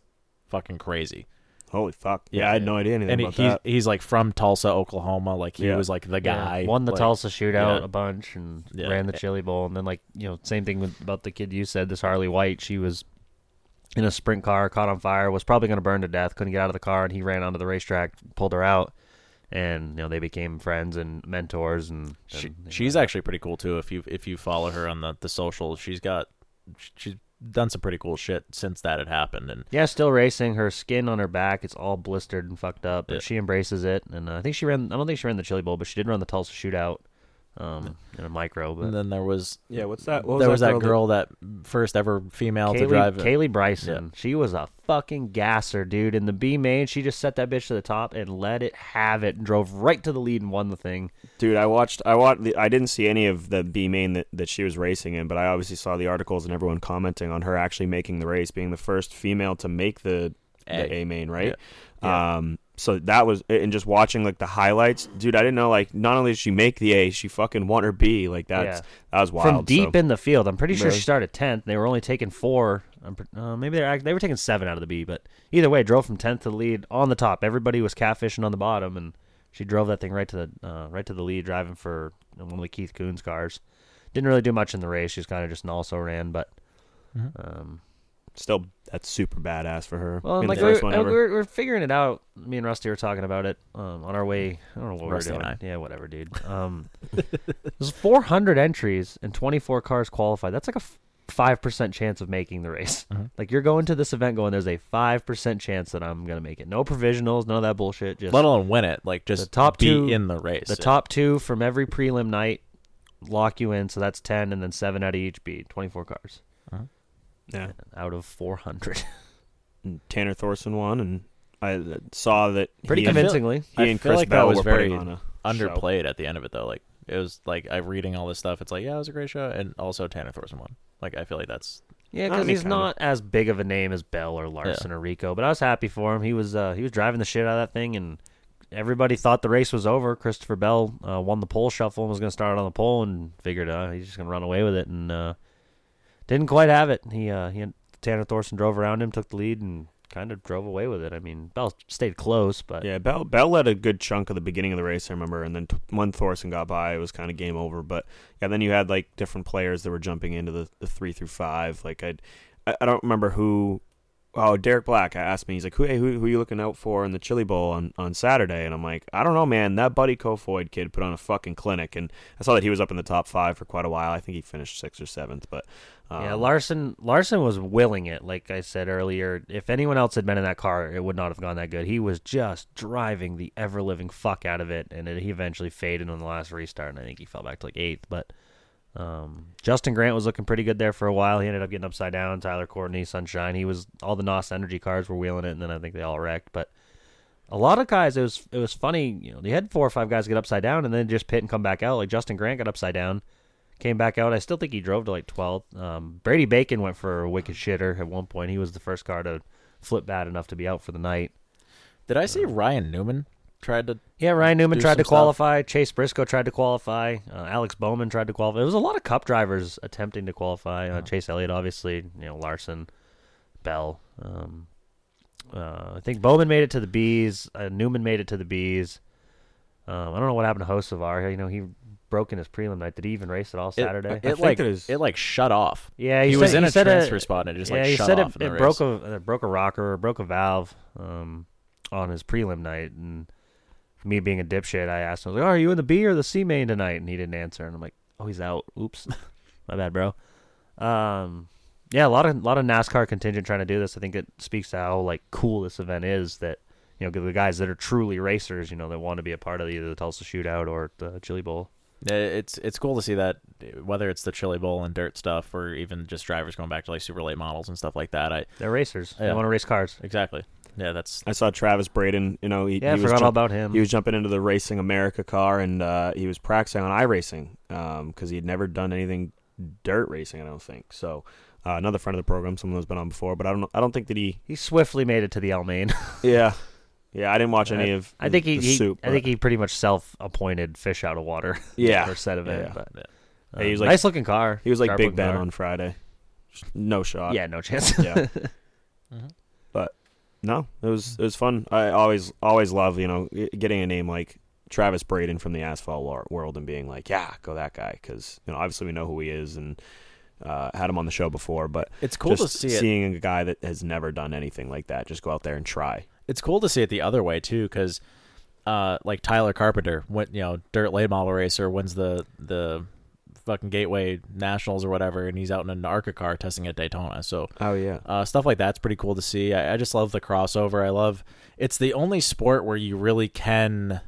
Speaker 3: fucking crazy.
Speaker 1: Holy fuck! Yeah, I had no idea anything
Speaker 3: and
Speaker 1: about
Speaker 3: he's,
Speaker 1: that.
Speaker 3: He's like from Tulsa, Oklahoma. Like he
Speaker 1: Yeah.
Speaker 3: was like the
Speaker 4: Yeah,
Speaker 3: guy.
Speaker 4: won the
Speaker 3: like-
Speaker 4: Tulsa shootout
Speaker 3: yeah.
Speaker 4: a bunch and
Speaker 3: Yeah.
Speaker 4: ran the Chili Bowl, and then like you know same thing with about the kid you said this Harley White. She was in a sprint car, caught on fire, was probably going to burn to death, couldn't get out of the car, and he ran onto the racetrack, pulled her out, and you know they became friends and mentors. And,
Speaker 3: She,
Speaker 4: and, you
Speaker 3: she's actually pretty cool too. If you if you follow her on the the socials, she's got she's done some pretty cool shit since that had happened. And
Speaker 4: yeah, still racing. Her skin on her back, it's all blistered and fucked up, but
Speaker 3: Yeah.
Speaker 4: she embraces it. And uh, I think she ran. I don't think she ran the Chili Bowl, but she did run the Tulsa Shootout. Um, in a micro. But
Speaker 3: And then there was
Speaker 1: Yeah, what's that? What
Speaker 3: there was that
Speaker 1: that
Speaker 3: girl that first ever female to drive.
Speaker 4: Kaylee Bryson, she was a fucking gasser, dude. In the B main, she just set that bitch to the top and let it have it, and drove right to the lead and won the thing.
Speaker 1: Dude, I watched. I watched. The, I didn't see any of the B main that, that she was racing in, but I obviously saw the articles and everyone commenting on her actually making the race, being the first female to make the,
Speaker 3: A.
Speaker 1: the A main, right?
Speaker 3: Yeah.
Speaker 1: Um. So that was and just watching like the highlights, dude. I didn't know like not only did she make the A, she fucking won her B. Like that's
Speaker 4: Yeah.
Speaker 1: that was wild.
Speaker 4: From deep
Speaker 1: so.
Speaker 4: in the field, I'm pretty sure
Speaker 1: Really?
Speaker 4: she started tenth. They were only taking four. Uh, maybe they're act- they were taking seven out of the B, but either way, drove from tenth to the lead on the top. Everybody was catfishing on the bottom, and she drove that thing right to the uh, right to the lead, driving for one of the Keith Kunz cars. Didn't really do much in the race. She was kind of just an also ran, but um,
Speaker 1: still that's super badass for her.
Speaker 4: well,
Speaker 1: Being
Speaker 4: like
Speaker 1: the
Speaker 4: we're,
Speaker 1: first one
Speaker 4: uh,
Speaker 1: ever.
Speaker 4: we're we're figuring it out. Me and Rusty were talking about it um, on our way. I don't know what
Speaker 3: Rusty
Speaker 4: we
Speaker 3: and
Speaker 4: were
Speaker 3: I.
Speaker 4: doing. Yeah, whatever, dude. Um, there's 400 entries and 24 cars qualified. That's like a five percent chance of making the race.
Speaker 3: Mm-hmm.
Speaker 4: Like you're going to this event going, there's a five percent chance that I'm gonna make it. No provisionals, none of that bullshit. Just
Speaker 3: let alone win it. Like just
Speaker 4: the top
Speaker 3: be
Speaker 4: two
Speaker 3: in the race.
Speaker 4: The
Speaker 3: Yeah.
Speaker 4: top two from every prelim night lock you in. So that's 10, and then seven out of each B. 24 cars
Speaker 1: yeah.
Speaker 4: out of 400.
Speaker 1: And Tanner Thorson won, and I uh, saw that
Speaker 4: Pretty
Speaker 1: he and-
Speaker 4: convincingly.
Speaker 1: he
Speaker 3: I
Speaker 1: and Chris
Speaker 3: like
Speaker 1: Bell
Speaker 3: was
Speaker 1: were
Speaker 3: very
Speaker 1: putting on a show.
Speaker 3: underplayed at the end of it though. Like it was like I'm reading all this stuff. It's like yeah, it was a great show, and also Tanner Thorson won. Like I feel like that's
Speaker 4: Yeah, because he's
Speaker 1: kinda.
Speaker 4: not as big of a name as Bell or Larson or Rico, but I was happy for him. He was uh, he was driving the shit out of that thing, and everybody thought the race was over. Christopher Bell uh, won the pole shuffle and was going to start on the pole, and figured uh, he's just going to run away with it, and uh, didn't quite have it. He uh, he Tanner Thorson drove around him, took the lead, and kind of drove away with it. I mean, Bell stayed close, but
Speaker 1: Yeah, Bell Bell led a good chunk of the beginning of the race, I remember, and then t- when Thorson got by, it was kind of game over. But yeah, then you had like different players that were jumping into the, the three through five. Like I'd, I I don't remember who. Oh, Derek Black asked me. He's like, "Who, hey, who, who are you looking out for in the Chili Bowl on, on Saturday?" And I'm like, "I don't know, man. That Buddy Kofoid kid put on a fucking clinic, and I saw that he was up in the top five for quite a while. I think he finished sixth or seventh, but um,
Speaker 4: yeah, Larson Larson was willing it. Like I said earlier, if anyone else had been in that car, it would not have gone that good. He was just driving the ever living fuck out of it, and it, he eventually faded on the last restart, and I think he fell back to like eighth. But um, Justin Grant was looking pretty good there for a while. He ended up getting upside down. Tyler Courtney, Sunshine. He was all the NOS Energy cars were wheeling it, and then I think they all wrecked. But a lot of guys, it was it was funny. You know, they had four or five guys get upside down, and then just pit and come back out. Like Justin Grant got upside down came back out. I still think he drove to like 12th. Um, Brady Bacon went for a wicked shitter at one point. He was the first car to flip bad enough to be out for the night.
Speaker 3: Did I see Ryan Newman tried to?
Speaker 4: Yeah, Ryan Newman tried
Speaker 3: some
Speaker 4: to
Speaker 3: stuff?
Speaker 4: qualify. Chase Briscoe tried to qualify. Uh, Alex Bowman tried to qualify. There was a lot of Cup drivers attempting to qualify. Uh, Chase Elliott, obviously, you know Larson, Bell. Um, uh, I think Bowman made it to the B's. Uh, Newman made it to the B's. Um, I don't know what happened to Hocevar. You know, he broke in his prelim night. Did he even race at all Saturday?
Speaker 3: It, like it like shut off.
Speaker 4: Yeah,
Speaker 3: he,
Speaker 4: he,
Speaker 3: was in
Speaker 4: he
Speaker 3: a
Speaker 4: said
Speaker 3: transfer spot and it just
Speaker 4: yeah,
Speaker 3: like
Speaker 4: he
Speaker 3: shut
Speaker 4: said
Speaker 3: off.
Speaker 4: It,
Speaker 3: in the
Speaker 4: it broke a it broke a rocker or broke a valve um, on his prelim night, and me being a dipshit, I asked him, I was like, oh, "Are you in the B or the C main tonight?" And he didn't answer, and I'm like, "Oh, he's out. Oops, my bad, bro." Um, yeah, a lot of a lot of NASCAR contingent trying to do this. I think it speaks to how like cool this event is. That you know, the guys that are truly racers, you know, that want to be a part of either the Tulsa Shootout or the Chili Bowl.
Speaker 3: It's it's cool to see that whether it's the Chili Bowl and dirt stuff or even just drivers going back to like super late models and stuff like that. I
Speaker 4: They're racers. They want to race cars.
Speaker 3: exactly. Yeah, that's
Speaker 1: I saw Travis Braden. You know, he,
Speaker 4: Yeah, I
Speaker 1: he was
Speaker 4: forgot all about him.
Speaker 1: He was jumping into the Racing America car, and uh, he was practicing on iRacing because he had never done anything dirt racing. I don't think so. Uh, another friend of the program, someone who's been on before, but I don't. I don't think that he.
Speaker 4: He swiftly made it to the El Main.
Speaker 1: Yeah, yeah. I didn't watch any of.
Speaker 4: I think he,
Speaker 1: the
Speaker 4: he
Speaker 1: soup,
Speaker 4: I think he pretty much self-appointed fish out of water.
Speaker 1: Yeah.
Speaker 4: for set of it.
Speaker 1: Yeah.
Speaker 4: But
Speaker 1: Yeah, he was
Speaker 4: um,
Speaker 1: like
Speaker 4: nice looking car.
Speaker 1: He was like
Speaker 4: Sharp
Speaker 1: Big Ben
Speaker 4: car.
Speaker 1: on Friday. No shot.
Speaker 4: Yeah, no chance.
Speaker 1: yeah. But no, it was it was fun. I always always love you know getting a name like Travis Braden from the asphalt world and being like, yeah, go that guy because you know obviously we know who he is and uh, had him on the show before, but
Speaker 3: It's cool to see it.
Speaker 1: seeing a guy that has never done anything like that just go out there and try.
Speaker 3: it's cool to see it the other way too, because uh, like Tyler Carpenter, went you know dirt late model racer, wins the the fucking Gateway Nationals or whatever, and he's out in an ARCA car testing at Daytona. So
Speaker 1: Oh yeah,
Speaker 3: uh, stuff like that's pretty cool to see. I, I just love the crossover. I love it's the only sport where you really can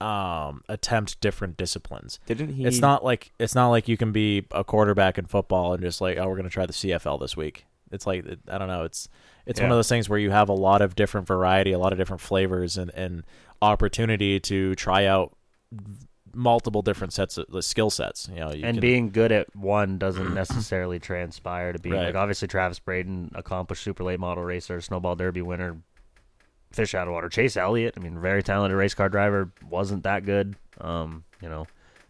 Speaker 3: um, attempt different disciplines.
Speaker 1: Didn't he?
Speaker 3: It's not like it's not like you can be a quarterback in football and just like, oh, we're gonna try the CFL this week. It's like I don't know. It's it's one of those things where you have a lot of different variety, a lot of different flavors, and and opportunity to try out multiple different sets of the skill sets. You know, you
Speaker 4: and
Speaker 3: can-
Speaker 4: being good at one doesn't necessarily transpire to being
Speaker 3: Right.
Speaker 4: like obviously Travis Braden, accomplished super late model racer, snowball derby winner, fish out of water. Chase Elliott, I mean, very talented race car driver, wasn't that good. Um, you know,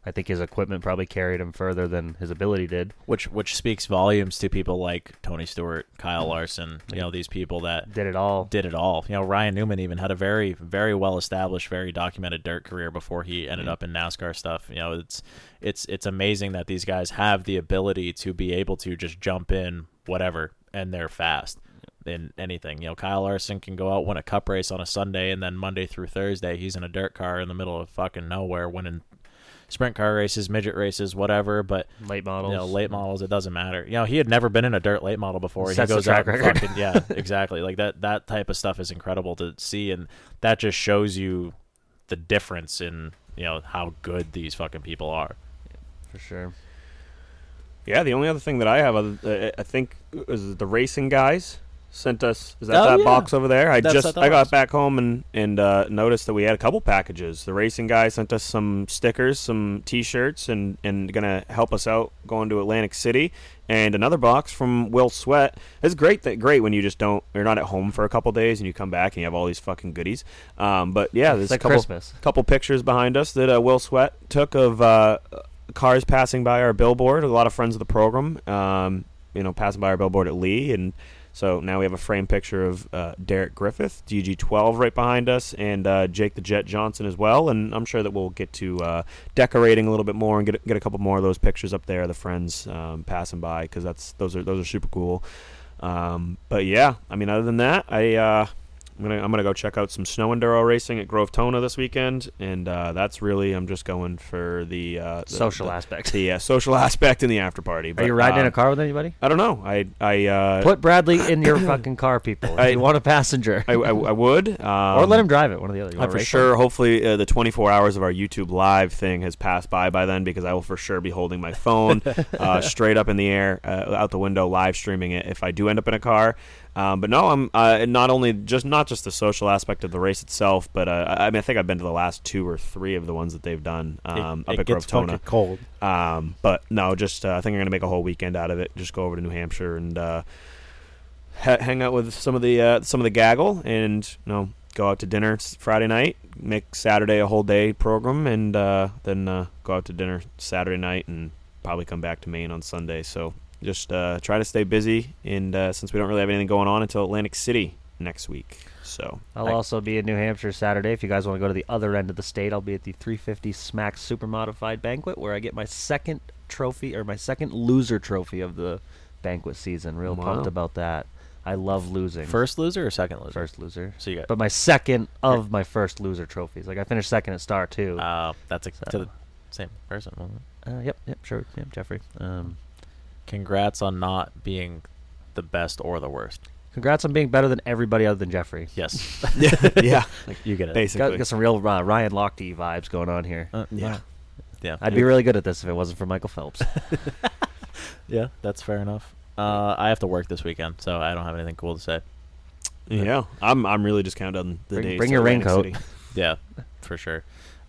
Speaker 4: I think his equipment probably carried him further than his ability did.
Speaker 3: which which speaks volumes to people like Tony Stewart, Kyle Larson. You know, these people that
Speaker 4: Did it all.
Speaker 3: did it all. You know, Ryan Newman even had a very, very well established, very documented dirt career before he ended mm-hmm. up in NASCAR stuff. You know, it's it's it's amazing that these guys have the ability to be able to just jump in whatever and they're fast in anything. You know, Kyle Larson can go out win a cup race on a Sunday and then Monday through Thursday he's in a dirt car in the middle of fucking nowhere winning sprint car races, midget races, whatever, but
Speaker 4: Late models.
Speaker 3: you know, late models, it doesn't matter. You know, he had never been in a dirt late model before.
Speaker 4: Sets
Speaker 3: he goes
Speaker 4: track
Speaker 3: out and fucking, yeah, exactly. Like that that type of stuff is incredible to see, and that just shows you the difference in you know how good these fucking people are.
Speaker 4: for sure.
Speaker 1: Yeah, the only other thing that I have, uh, I think, is the racing guys sent us. Is that
Speaker 3: Oh,
Speaker 1: that
Speaker 3: yeah.
Speaker 1: box over there? I
Speaker 3: That's
Speaker 1: just I got
Speaker 3: box.
Speaker 1: back home and and uh, noticed that we had a couple packages. The racing guy sent us some stickers, some T-shirts, and and gonna help us out going to Atlantic City. And another box from Will Sweat. It's great that great when you just don't you're not at home for a couple days and you come back and you have all these fucking goodies. Um, but yeah, there's
Speaker 4: like
Speaker 1: a couple
Speaker 4: Christmas.
Speaker 1: couple pictures behind us that uh, Will Sweat took of uh, cars passing by our billboard. A lot of friends of the program, um, you know, passing by our billboard at Lee, and so now we have a frame picture of uh, Derek Griffith, DG12, right behind us, and uh, Jake the Jet Johnson as well. And I'm sure that we'll get to uh, decorating a little bit more and get get a couple more of those pictures up there, the friends um, passing by, because that's those are those are super cool. Um, but yeah, I mean, other than that, I. I'm gonna I'm gonna go check out some snow enduro racing at Grove Tona this weekend, and uh, that's really I'm just going for the, uh, the
Speaker 4: Social
Speaker 1: the,
Speaker 4: aspect.
Speaker 1: the uh, social aspect in the after party.
Speaker 4: Are you riding in a car with anybody?
Speaker 1: I don't know. I I uh,
Speaker 4: Put Bradley in your fucking car, people. If
Speaker 1: I-
Speaker 4: you want a passenger,
Speaker 1: I, I, I would um,
Speaker 4: or let him drive it. One of the other. You
Speaker 1: I for sure.
Speaker 4: him?
Speaker 1: Hopefully, uh, the 24 hours of our YouTube live thing has passed by by then because I will for sure be holding my phone uh, straight up in the air, uh, out the window, live streaming it if I do end up in a car. Um, but no, I'm uh, not only just not just the social aspect of the race itself, but uh, I mean I think I've been to the last two or three of the ones that they've done um,
Speaker 3: it
Speaker 1: up at
Speaker 3: gets
Speaker 1: Grove Tona.
Speaker 3: cold.
Speaker 1: Um, but no, just uh, I think I'm gonna make a whole weekend out of it. Just go over to New Hampshire and uh, ha- hang out with some of the uh, some of the gaggle, and you know go out to dinner Friday night, make Saturday a whole day program, and uh, then uh, go out to dinner Saturday night, and probably come back to Maine on Sunday. So just uh, try to stay busy, and uh, since we don't really have anything going on until Atlantic City next week, so
Speaker 4: I'll
Speaker 1: I-
Speaker 4: also be in New Hampshire Saturday. If you guys want to go to the other end of the state, I'll be at the 350 Smack Super Modified Banquet, where I get my second trophy or my second loser trophy of the banquet season. Real
Speaker 1: Wow.
Speaker 4: pumped about that. I love losing.
Speaker 3: First loser or second loser?
Speaker 4: First loser.
Speaker 3: So you got.
Speaker 4: But my second of my first loser trophies. Like I finished second at Star too.
Speaker 3: Uh, that's a,
Speaker 4: So-
Speaker 3: to the same person. wasn't it?
Speaker 4: Uh, yep, yep, sure, yep, Jeffrey. Um,
Speaker 3: Congrats on not being the best or the worst.
Speaker 4: congrats on being better than everybody other than Jeffrey.
Speaker 3: Yes,
Speaker 1: yeah,
Speaker 3: you get it.
Speaker 1: basically.
Speaker 4: Got, got some real uh, Ryan Lochte vibes going on here.
Speaker 3: Uh,
Speaker 1: yeah.
Speaker 3: yeah,
Speaker 4: I'd be really good at this if it wasn't for Michael Phelps.
Speaker 3: yeah. That's fair enough. Uh, I have to work this weekend, so I don't have anything cool to say.
Speaker 1: Yeah, I'm I'm really just counting on the
Speaker 4: Bring-
Speaker 1: days.
Speaker 4: bring your
Speaker 1: Atlantic
Speaker 4: raincoat.
Speaker 3: Yeah, for sure.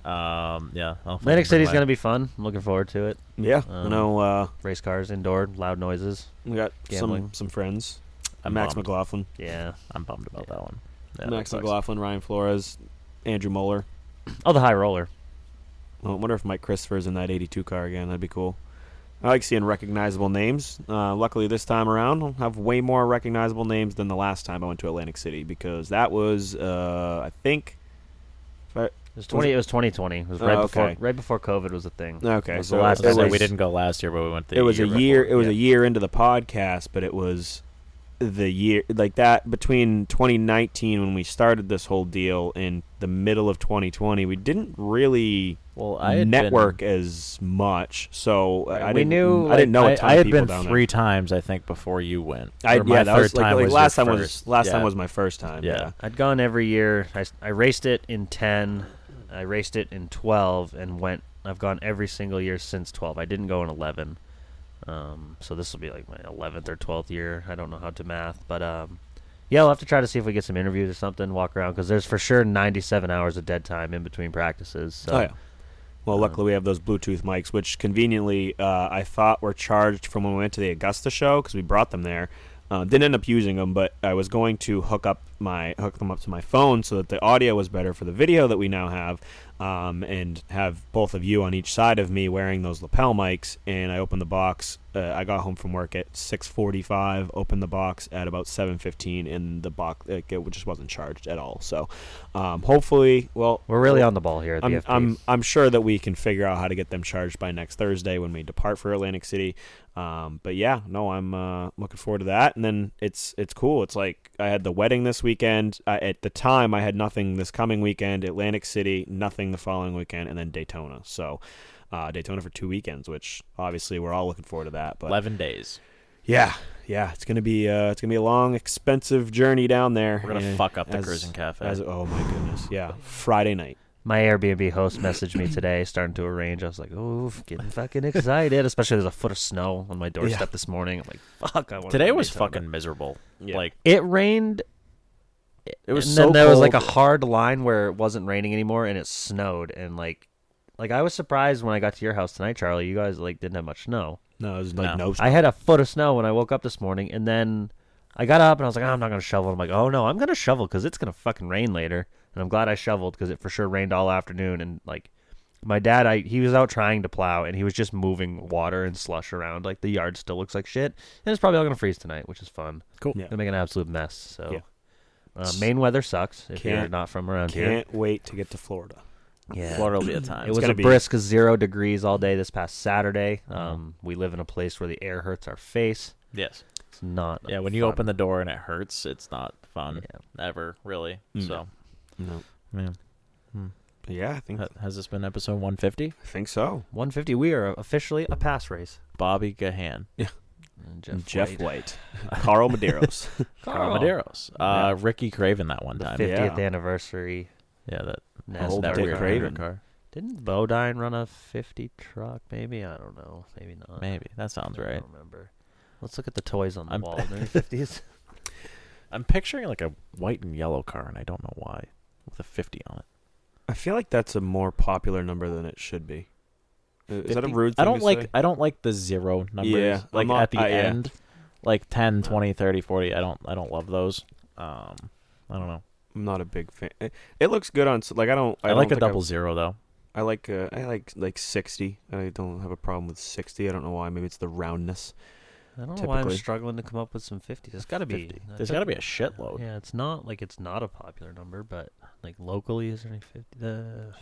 Speaker 3: Um, yeah, I'll
Speaker 4: Atlantic
Speaker 3: fucking bring
Speaker 4: City's going to be fun. I'm looking forward to it.
Speaker 1: Yeah, I
Speaker 4: Um,
Speaker 1: know. Uh,
Speaker 4: Race cars, indoor, loud noises.
Speaker 1: we got
Speaker 4: Gambling.
Speaker 1: some some friends.
Speaker 3: I'm
Speaker 1: Max
Speaker 3: bummed.
Speaker 1: McLaughlin,
Speaker 4: Yeah.
Speaker 3: I'm bummed about that one. Yeah,
Speaker 1: Max
Speaker 3: that.
Speaker 1: McLaughlin, Ryan Flores, Andrew Moeller.
Speaker 4: Oh, the high roller.
Speaker 1: I wonder if Mike Christopher's in that 82 car again. That'd be cool. I like seeing recognizable names. Uh, luckily, this time around, I'll have way more recognizable names than the last time I went to Atlantic City because that was, uh, I think, I-
Speaker 4: It was twenty. It was 2020. It was right
Speaker 1: Oh,
Speaker 4: before right before COVID was a thing.
Speaker 1: Okay,
Speaker 4: it was
Speaker 1: so
Speaker 4: the last
Speaker 3: gonna
Speaker 1: was-
Speaker 3: we didn't go last year, but we went. The
Speaker 1: it was a
Speaker 3: year before.
Speaker 1: It was a year into the podcast, but it was the year like that between 2019 when we started this whole deal and the middle of 2020. We didn't really
Speaker 3: Well, I had
Speaker 1: network
Speaker 3: been,
Speaker 1: as much, so I
Speaker 4: we
Speaker 1: didn't.
Speaker 4: knew,
Speaker 1: I didn't know a
Speaker 3: I,
Speaker 1: ton
Speaker 3: I
Speaker 1: of
Speaker 3: had
Speaker 1: people
Speaker 3: been
Speaker 1: down
Speaker 3: three
Speaker 1: there.
Speaker 3: times, I think, before you went.
Speaker 1: I,
Speaker 3: Or my
Speaker 1: yeah, that was
Speaker 3: third
Speaker 1: like,
Speaker 3: time
Speaker 1: like
Speaker 3: was
Speaker 1: last time was
Speaker 3: first.
Speaker 1: last
Speaker 3: Yeah.
Speaker 1: time was my first time.
Speaker 3: Yeah.
Speaker 1: Yeah,
Speaker 4: I'd gone every year. I, I raced it in ten. I raced it in 12 and went. I've gone every single year since 12. I didn't go in 11. Um, so this will be like my 11th or 12th year. I don't know how to math, but um, yeah, we'll have to try to see if we get some interviews or something. Walk around because there's for sure 97 hours of dead time in between practices. So.
Speaker 1: Oh yeah. Well, luckily we have those Bluetooth mics, which conveniently uh, I thought were charged from when we went to the Augusta show because we brought them there. Uh, didn't end up using them, but I was going to hook up my hook them up to my phone so that the audio was better for the video that we now have, um, and have both of you on each side of me wearing those lapel mics. And I opened the box. Uh, I got home from work at 6:45. Opened the box at about 7:15, and the box like, it just wasn't charged at all. So, um, hopefully, well,
Speaker 4: We're really on the ball here at
Speaker 1: I'm. I'm I'm sure that we can figure out how to get them charged by next Thursday when we depart for Atlantic City. Um, but yeah, no, I'm uh, looking forward to that. And then it's it's cool. It's like I had the wedding this weekend. I, at the time, I had nothing this coming weekend. Atlantic City, nothing the following weekend, and then Daytona. So uh, Daytona for two weekends, which obviously we're all looking forward to that. But
Speaker 3: Eleven days.
Speaker 1: yeah, yeah, it's gonna be uh, it's gonna be a long, expensive journey down there.
Speaker 3: We're gonna
Speaker 1: Eh,
Speaker 3: fuck up the
Speaker 1: as-
Speaker 3: cruising cafe.
Speaker 1: As, oh my goodness, yeah, Friday night.
Speaker 4: My Airbnb host messaged me today, starting to arrange. I was like, "Oh, getting fucking excited!" Especially there's a foot of snow on my doorstep
Speaker 1: Yeah.
Speaker 4: this morning. I'm like, "Fuck!" I want
Speaker 3: Today was fucking miserable.
Speaker 1: Yeah.
Speaker 3: Like
Speaker 4: It rained.
Speaker 3: It was
Speaker 4: and
Speaker 3: so
Speaker 4: then there was like a hard line where it wasn't raining anymore, and it snowed. And like, like I was surprised when I got to your house tonight, Charlie. You guys like didn't have much snow.
Speaker 1: No, it was like
Speaker 3: No.
Speaker 1: no.
Speaker 4: I had a foot of snow when I woke up this morning, and then I got up and I was like, oh, I'm not gonna shovel. I'm like, oh no, I'm gonna shovel because it's gonna fucking rain later. And I'm glad I shoveled because it for sure rained all afternoon. And like, my dad, I he was out trying to plow and he was just moving water and slush around. Like the yard still looks like shit, and it's probably all gonna freeze tonight, which is fun.
Speaker 3: Cool.
Speaker 1: Yeah.
Speaker 4: Gonna make an absolute mess. So.
Speaker 1: Yeah.
Speaker 4: Uh, Maine weather sucks if you're
Speaker 1: Can't-
Speaker 4: from around here.
Speaker 1: Can't wait to get to Florida.
Speaker 4: Yeah,
Speaker 3: Florida will be a time.
Speaker 4: it was
Speaker 1: gonna
Speaker 4: a
Speaker 1: be-
Speaker 4: brisk zero degrees all day this past Saturday. Um, we live in a place where the air hurts our face.
Speaker 3: yes.
Speaker 4: It's not.
Speaker 3: Yeah, when you open the door and it hurts, it's not fun.
Speaker 4: Yeah.
Speaker 3: Ever really.
Speaker 1: Mm.
Speaker 3: So
Speaker 1: No.
Speaker 3: yeah.
Speaker 1: But yeah, I think
Speaker 3: Ha- Has this been episode 150?
Speaker 1: I think so.
Speaker 4: 150, we are officially a pass race.
Speaker 3: Bobby Gahan,
Speaker 4: And Jeff,
Speaker 1: Jeff
Speaker 4: White.
Speaker 1: White, Carl Medeiros.
Speaker 3: Carl
Speaker 4: Carl.
Speaker 3: Medeiros, uh, Ricky Craven that one
Speaker 4: The
Speaker 3: time.
Speaker 4: 50th
Speaker 1: Yeah.
Speaker 4: anniversary.
Speaker 3: Yeah, that
Speaker 4: NASCAR
Speaker 1: Old
Speaker 3: that
Speaker 1: Dick
Speaker 4: car.
Speaker 1: Craven.
Speaker 3: car.
Speaker 4: Didn't Bodine run a 50 truck? Maybe I don't know. Maybe not.
Speaker 3: Maybe that sounds
Speaker 4: I
Speaker 3: right.
Speaker 4: don't remember. Let's look at the toys on the
Speaker 3: I'm-
Speaker 4: wall. Are there any 50s?
Speaker 3: I'm picturing like a white and yellow car, and I don't know why, with a 50 on it.
Speaker 1: I feel like that's a more popular number than it should be. Uh, Is that a
Speaker 3: 50?
Speaker 1: rude
Speaker 3: I don't
Speaker 1: to
Speaker 3: like
Speaker 1: say?
Speaker 3: I don't like the zero numbers.
Speaker 1: Yeah,
Speaker 3: like
Speaker 1: not-
Speaker 3: at the
Speaker 1: I- yeah.
Speaker 3: end, like 10, 20, 30, 40. I don't I don't love those. Um, I don't know.
Speaker 1: I'm not a big fan. It, it looks good on s- like I don't. I,
Speaker 3: I, like a
Speaker 1: don't think
Speaker 3: double
Speaker 1: I've-
Speaker 3: zero though.
Speaker 1: I like uh, I like like 60. I don't have a problem with 60. I don't know why. Maybe it's the roundness.
Speaker 4: I don't know why I'm struggling to come up with some 50s. There's got to be.
Speaker 3: 50.
Speaker 4: I
Speaker 3: There's
Speaker 4: took-
Speaker 3: got to be a shitload.
Speaker 4: Yeah, it's not like it's not a popular number, but like locally, is there any 50? The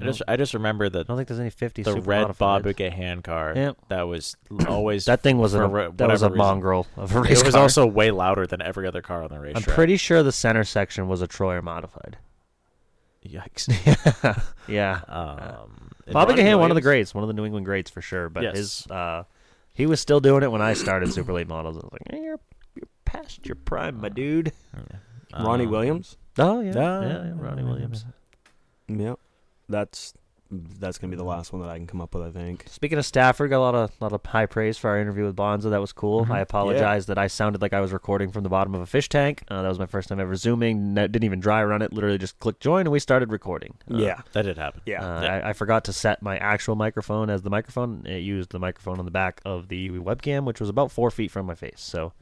Speaker 3: I just I just remember
Speaker 4: that.
Speaker 3: I
Speaker 4: don't think there's any 50
Speaker 3: the
Speaker 4: super
Speaker 3: red
Speaker 4: modified.
Speaker 3: Bobby Gahan car
Speaker 4: Yep.
Speaker 3: that was always
Speaker 4: That thing was
Speaker 3: for
Speaker 4: a
Speaker 3: wha-
Speaker 4: that was a
Speaker 3: reason.
Speaker 4: mongrel of a race
Speaker 3: It was
Speaker 4: car.
Speaker 3: also way louder than every other car on the
Speaker 4: race.
Speaker 3: I'm
Speaker 4: pretty sure the center section was a Troyer modified.
Speaker 3: Yikes.
Speaker 4: Yeah.
Speaker 3: um, and
Speaker 4: Bobby
Speaker 3: Ronnie
Speaker 4: Gahan, one of the greats, one of the New England greats for sure. But
Speaker 3: Yes.
Speaker 4: his, uh, he was still doing it when I started super late models. I was like, "Eh, you're you're past your prime, my dude.
Speaker 1: Ronnie
Speaker 3: Um,
Speaker 1: Williams.
Speaker 4: Oh yeah,
Speaker 3: yeah,
Speaker 4: yeah, yeah, Ronnie Williams.
Speaker 1: Yep. That's that's gonna be the last one that I can come up with. I think.
Speaker 4: Speaking of Stafford, got a lot of lot of high praise for our interview with Bonzo. That was cool.
Speaker 3: Mhm.
Speaker 4: I apologize that I sounded like I was recording from the bottom of a fish tank. Uh, that was my first time ever zooming. No, didn't even dry run it. Literally just clicked join and we started recording. Uh,
Speaker 1: yeah.
Speaker 3: That did happen.
Speaker 1: Yeah.
Speaker 4: Uh, I, I forgot to set my actual microphone as the microphone. It used the microphone on the back of the webcam, which was about four feet from my face. So,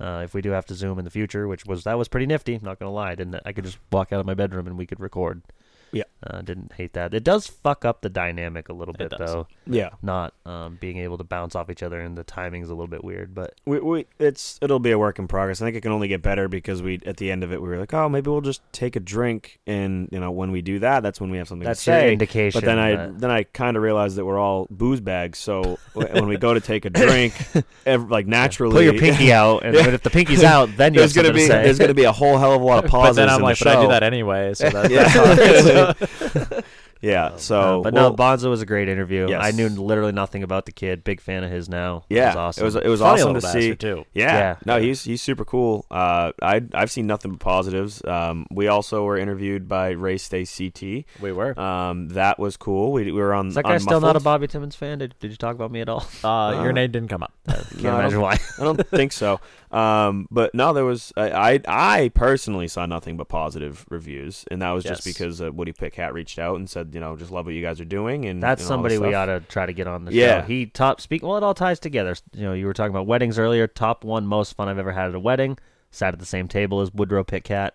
Speaker 4: uh, if we do have to zoom in the future, which was that was pretty nifty, not gonna lie, didn't I could just walk out of my bedroom and we could record.
Speaker 1: Yeah.
Speaker 4: uh, didn't hate that. It does fuck up the dynamic a little bit
Speaker 3: does.
Speaker 4: though.
Speaker 1: yeah.
Speaker 4: Not um, being able to bounce off each other and the timing's a little bit weird, but
Speaker 1: We, we it's it'll be a work in progress. I think it can only get better because we at the end of it we were like, oh, maybe we'll just take a drink, and you know when we do that, that's when we have something
Speaker 4: that's
Speaker 1: to
Speaker 4: your
Speaker 1: say.
Speaker 4: indication.
Speaker 1: But then I
Speaker 4: that-
Speaker 1: then I kind of realized that we're all booze bags. So when we go to take a drink, ev- like naturally,
Speaker 4: put your pinky out, and
Speaker 1: Yeah.
Speaker 4: if the pinky's out, then you
Speaker 1: there's
Speaker 4: have
Speaker 1: gonna be
Speaker 4: to say.
Speaker 1: there's gonna be a whole hell of a lot of
Speaker 3: But
Speaker 1: pauses.
Speaker 3: then I'm
Speaker 1: in
Speaker 3: like,
Speaker 1: the
Speaker 3: but I do that anyway. So that,
Speaker 1: Yeah.
Speaker 3: that's not-
Speaker 1: yeah, Yeah. So,
Speaker 4: Uh, but
Speaker 1: well,
Speaker 4: no, Bonzo was a great interview.
Speaker 1: Yes.
Speaker 4: I knew literally nothing about the kid. Big fan of his now.
Speaker 1: Yeah,
Speaker 4: it was awesome.
Speaker 1: It was it was
Speaker 3: Funny
Speaker 1: awesome to
Speaker 3: little
Speaker 1: see.
Speaker 3: bastard, too.
Speaker 1: Yeah.
Speaker 4: Yeah.
Speaker 1: no, he's he's super cool. Uh, I I've seen nothing but positives. Um, we also were interviewed by Race Day CT.
Speaker 3: We were.
Speaker 1: Um, that was cool. We, we were on.
Speaker 4: Is that guy
Speaker 1: on
Speaker 4: still not a
Speaker 1: Muffled.
Speaker 4: Bobby Timmons fan? Did, did you talk about me at all?
Speaker 3: Uh, your name didn't come up.
Speaker 4: Can't
Speaker 1: No, I
Speaker 4: imagine
Speaker 1: don't-
Speaker 4: why.
Speaker 1: I don't think so. Um, but no, there was I, I I personally saw nothing but positive reviews, and that was just
Speaker 3: Yes.
Speaker 1: because uh, Woody Pitkat reached out and said, you know, just love what you guys are doing, and
Speaker 4: That's
Speaker 1: and all
Speaker 4: somebody we ought to try to get on the
Speaker 1: Yeah.
Speaker 4: show. He top speak. Well, it all ties together. You know, you were talking about weddings earlier. Top one most fun I've ever had at a wedding. Sat at the same table as Woodrow Pitkat.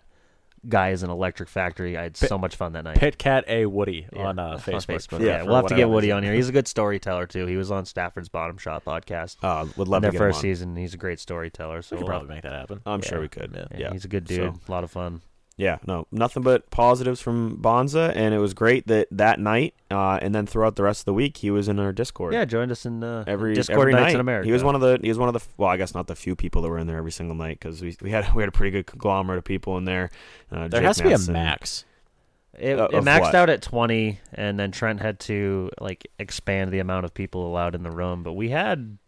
Speaker 4: Guy is an electric factory. I had so much fun that night.
Speaker 3: Pitkat A Woody
Speaker 4: Yeah,
Speaker 3: on uh, Facebook.
Speaker 4: Yeah,
Speaker 3: for
Speaker 4: we'll have to get Woody on here. He's a good storyteller too. He was on Stafford's Bottom Shot podcast.
Speaker 1: Uh, would
Speaker 4: in
Speaker 1: love
Speaker 4: their
Speaker 1: to get him
Speaker 4: first
Speaker 1: on.
Speaker 4: season. He's a great storyteller. So
Speaker 3: We could
Speaker 4: we'll
Speaker 3: probably make that happen.
Speaker 1: I'm
Speaker 4: Yeah.
Speaker 1: sure we could.
Speaker 4: Yeah,
Speaker 1: Yeah,
Speaker 4: he's a good dude.
Speaker 1: So-
Speaker 4: a lot of fun.
Speaker 1: Yeah, no, nothing but positives from Bonzo, and it was great that that night, uh, and then throughout the rest of the week, he was in our Discord.
Speaker 4: Yeah, joined us in uh,
Speaker 1: every
Speaker 4: Discord
Speaker 1: every night.
Speaker 4: in America.
Speaker 1: He was one of the he was one of the well, I guess not the few people that were in there every single night because we we had we had a pretty good conglomerate of people in there. Uh,
Speaker 3: There
Speaker 1: Jake
Speaker 3: has to be a max.
Speaker 4: It,
Speaker 1: Uh,
Speaker 4: it maxed
Speaker 1: what?
Speaker 4: out at 20, and then Trent had to like expand the amount of people allowed in the room. But we had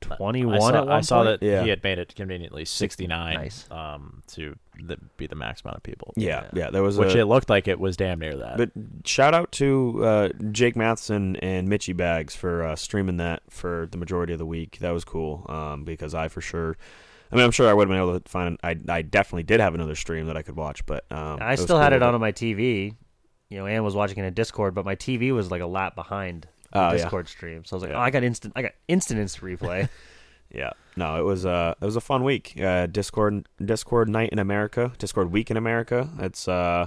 Speaker 4: 21
Speaker 3: I saw,
Speaker 4: at one
Speaker 3: I saw
Speaker 4: point.
Speaker 3: that
Speaker 1: Yeah.
Speaker 3: he had made it conveniently 69
Speaker 4: Nice.
Speaker 3: um, to the, be the max amount of people.
Speaker 1: Yeah, yeah, there was
Speaker 3: Which
Speaker 1: a,
Speaker 3: it looked like it was damn near that.
Speaker 1: But shout out to uh, Jake Matheson and Mitchy Bags for uh, streaming that for the majority of the week. That was cool um, because I for sure. I mean, I'm sure I would have been able to find. I I definitely did have another stream that I could watch, but um,
Speaker 4: I
Speaker 1: it was
Speaker 4: still had it on on my TV. You know, Ann was watching it in Discord, but my TV was like a lap behind
Speaker 1: Oh, yeah.
Speaker 4: Discord stream. So I was like,
Speaker 1: Yeah.
Speaker 4: oh, I got instant, I got instant instant replay.
Speaker 1: Yeah, no, it was uh, it was a fun week. Uh, Discord Discord night in America, Discord week in America. It's uh,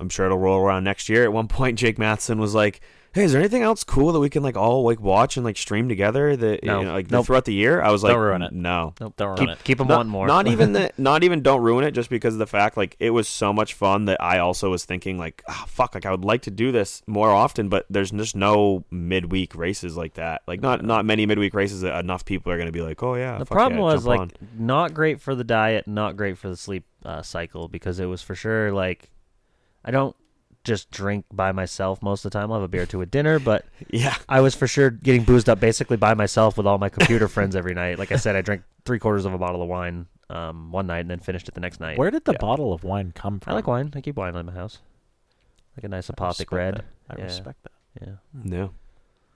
Speaker 1: I'm sure it'll roll around next year. At one point, Jake Matheson was like, "Hey, is there anything else cool that we can like all like watch and like stream together that
Speaker 4: No.
Speaker 1: you know, like
Speaker 4: Nope.
Speaker 1: throughout the year?" I was like, Don't
Speaker 3: ruin it.
Speaker 1: No,
Speaker 4: nope.
Speaker 3: Don't
Speaker 4: keep
Speaker 3: ruin it.
Speaker 4: keep them
Speaker 1: not,
Speaker 4: wanting more.
Speaker 1: Not even that. Not even don't ruin it. Just because of the fact, like it was so much fun that I also was thinking, like, ah, fuck, like I would like to do this more often, but there's just no midweek races like that. Like not not many midweek races that enough people are going to be like, oh yeah.
Speaker 4: the
Speaker 1: fuck
Speaker 4: problem
Speaker 1: yeah,
Speaker 4: was like
Speaker 1: on.
Speaker 4: not great for the diet, not great for the sleep uh, cycle because it was for sure like I don't just drink by myself most of the time. I'll have a beer or two at dinner, but
Speaker 1: yeah,
Speaker 4: I was for sure getting boozed up basically by myself with all my computer friends every night. Like I said, I drank three quarters of a bottle of wine um, one night and then finished it the next night.
Speaker 3: Where did the
Speaker 1: Yeah.
Speaker 3: bottle of wine come from?
Speaker 4: I like wine. I keep wine in my house. Like a nice
Speaker 3: I
Speaker 4: apothic red.
Speaker 3: that. I
Speaker 4: Yeah.
Speaker 3: respect that.
Speaker 4: Yeah,
Speaker 1: no.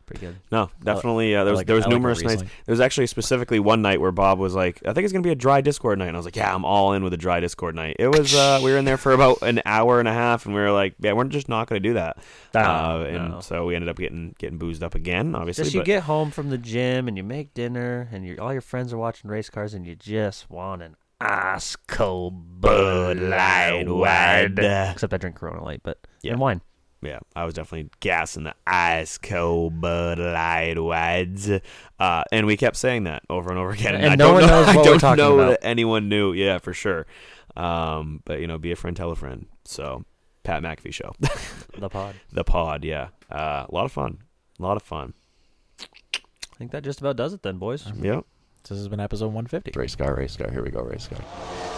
Speaker 4: Pretty good.
Speaker 1: No, definitely. Uh, there was
Speaker 3: like-
Speaker 1: there was
Speaker 3: like
Speaker 1: numerous nights. There was actually specifically one night where Bob was like, "I think it's gonna be a dry Discord night," and I was like, "Yeah, I'm all in with a dry Discord night." It was. Uh, we were in there for about an hour and a half, and we were like, "Yeah, we're just not gonna do that."
Speaker 4: Ah,
Speaker 1: uh, and
Speaker 4: no.
Speaker 1: so we ended up getting getting boozed up again. Obviously,
Speaker 4: Just you
Speaker 1: but-
Speaker 4: get home from the gym and you make dinner and all your friends are watching race cars and you just want an ice cold Bud Light. Except I drink Corona Light, but
Speaker 1: Yeah.
Speaker 4: and wine.
Speaker 1: Yeah, I was definitely gassing the ice cold Bud Light Wads, uh, and we kept saying that over and over again.
Speaker 4: And
Speaker 1: I
Speaker 4: no
Speaker 1: don't
Speaker 4: one
Speaker 1: know,
Speaker 4: knows
Speaker 1: I
Speaker 4: what we're
Speaker 1: don't
Speaker 4: talking
Speaker 1: know
Speaker 4: about.
Speaker 1: that anyone knew. Yeah, for sure. Um, but you know, be a friend, tell a friend. So, Pat McAfee show,
Speaker 4: The pod.
Speaker 1: the pod. Yeah, uh, a lot of fun. A lot of fun.
Speaker 4: I think that just about does it then, boys.
Speaker 1: Yep.
Speaker 3: This has been episode 150.
Speaker 7: Race car, race car. Here we go, race car.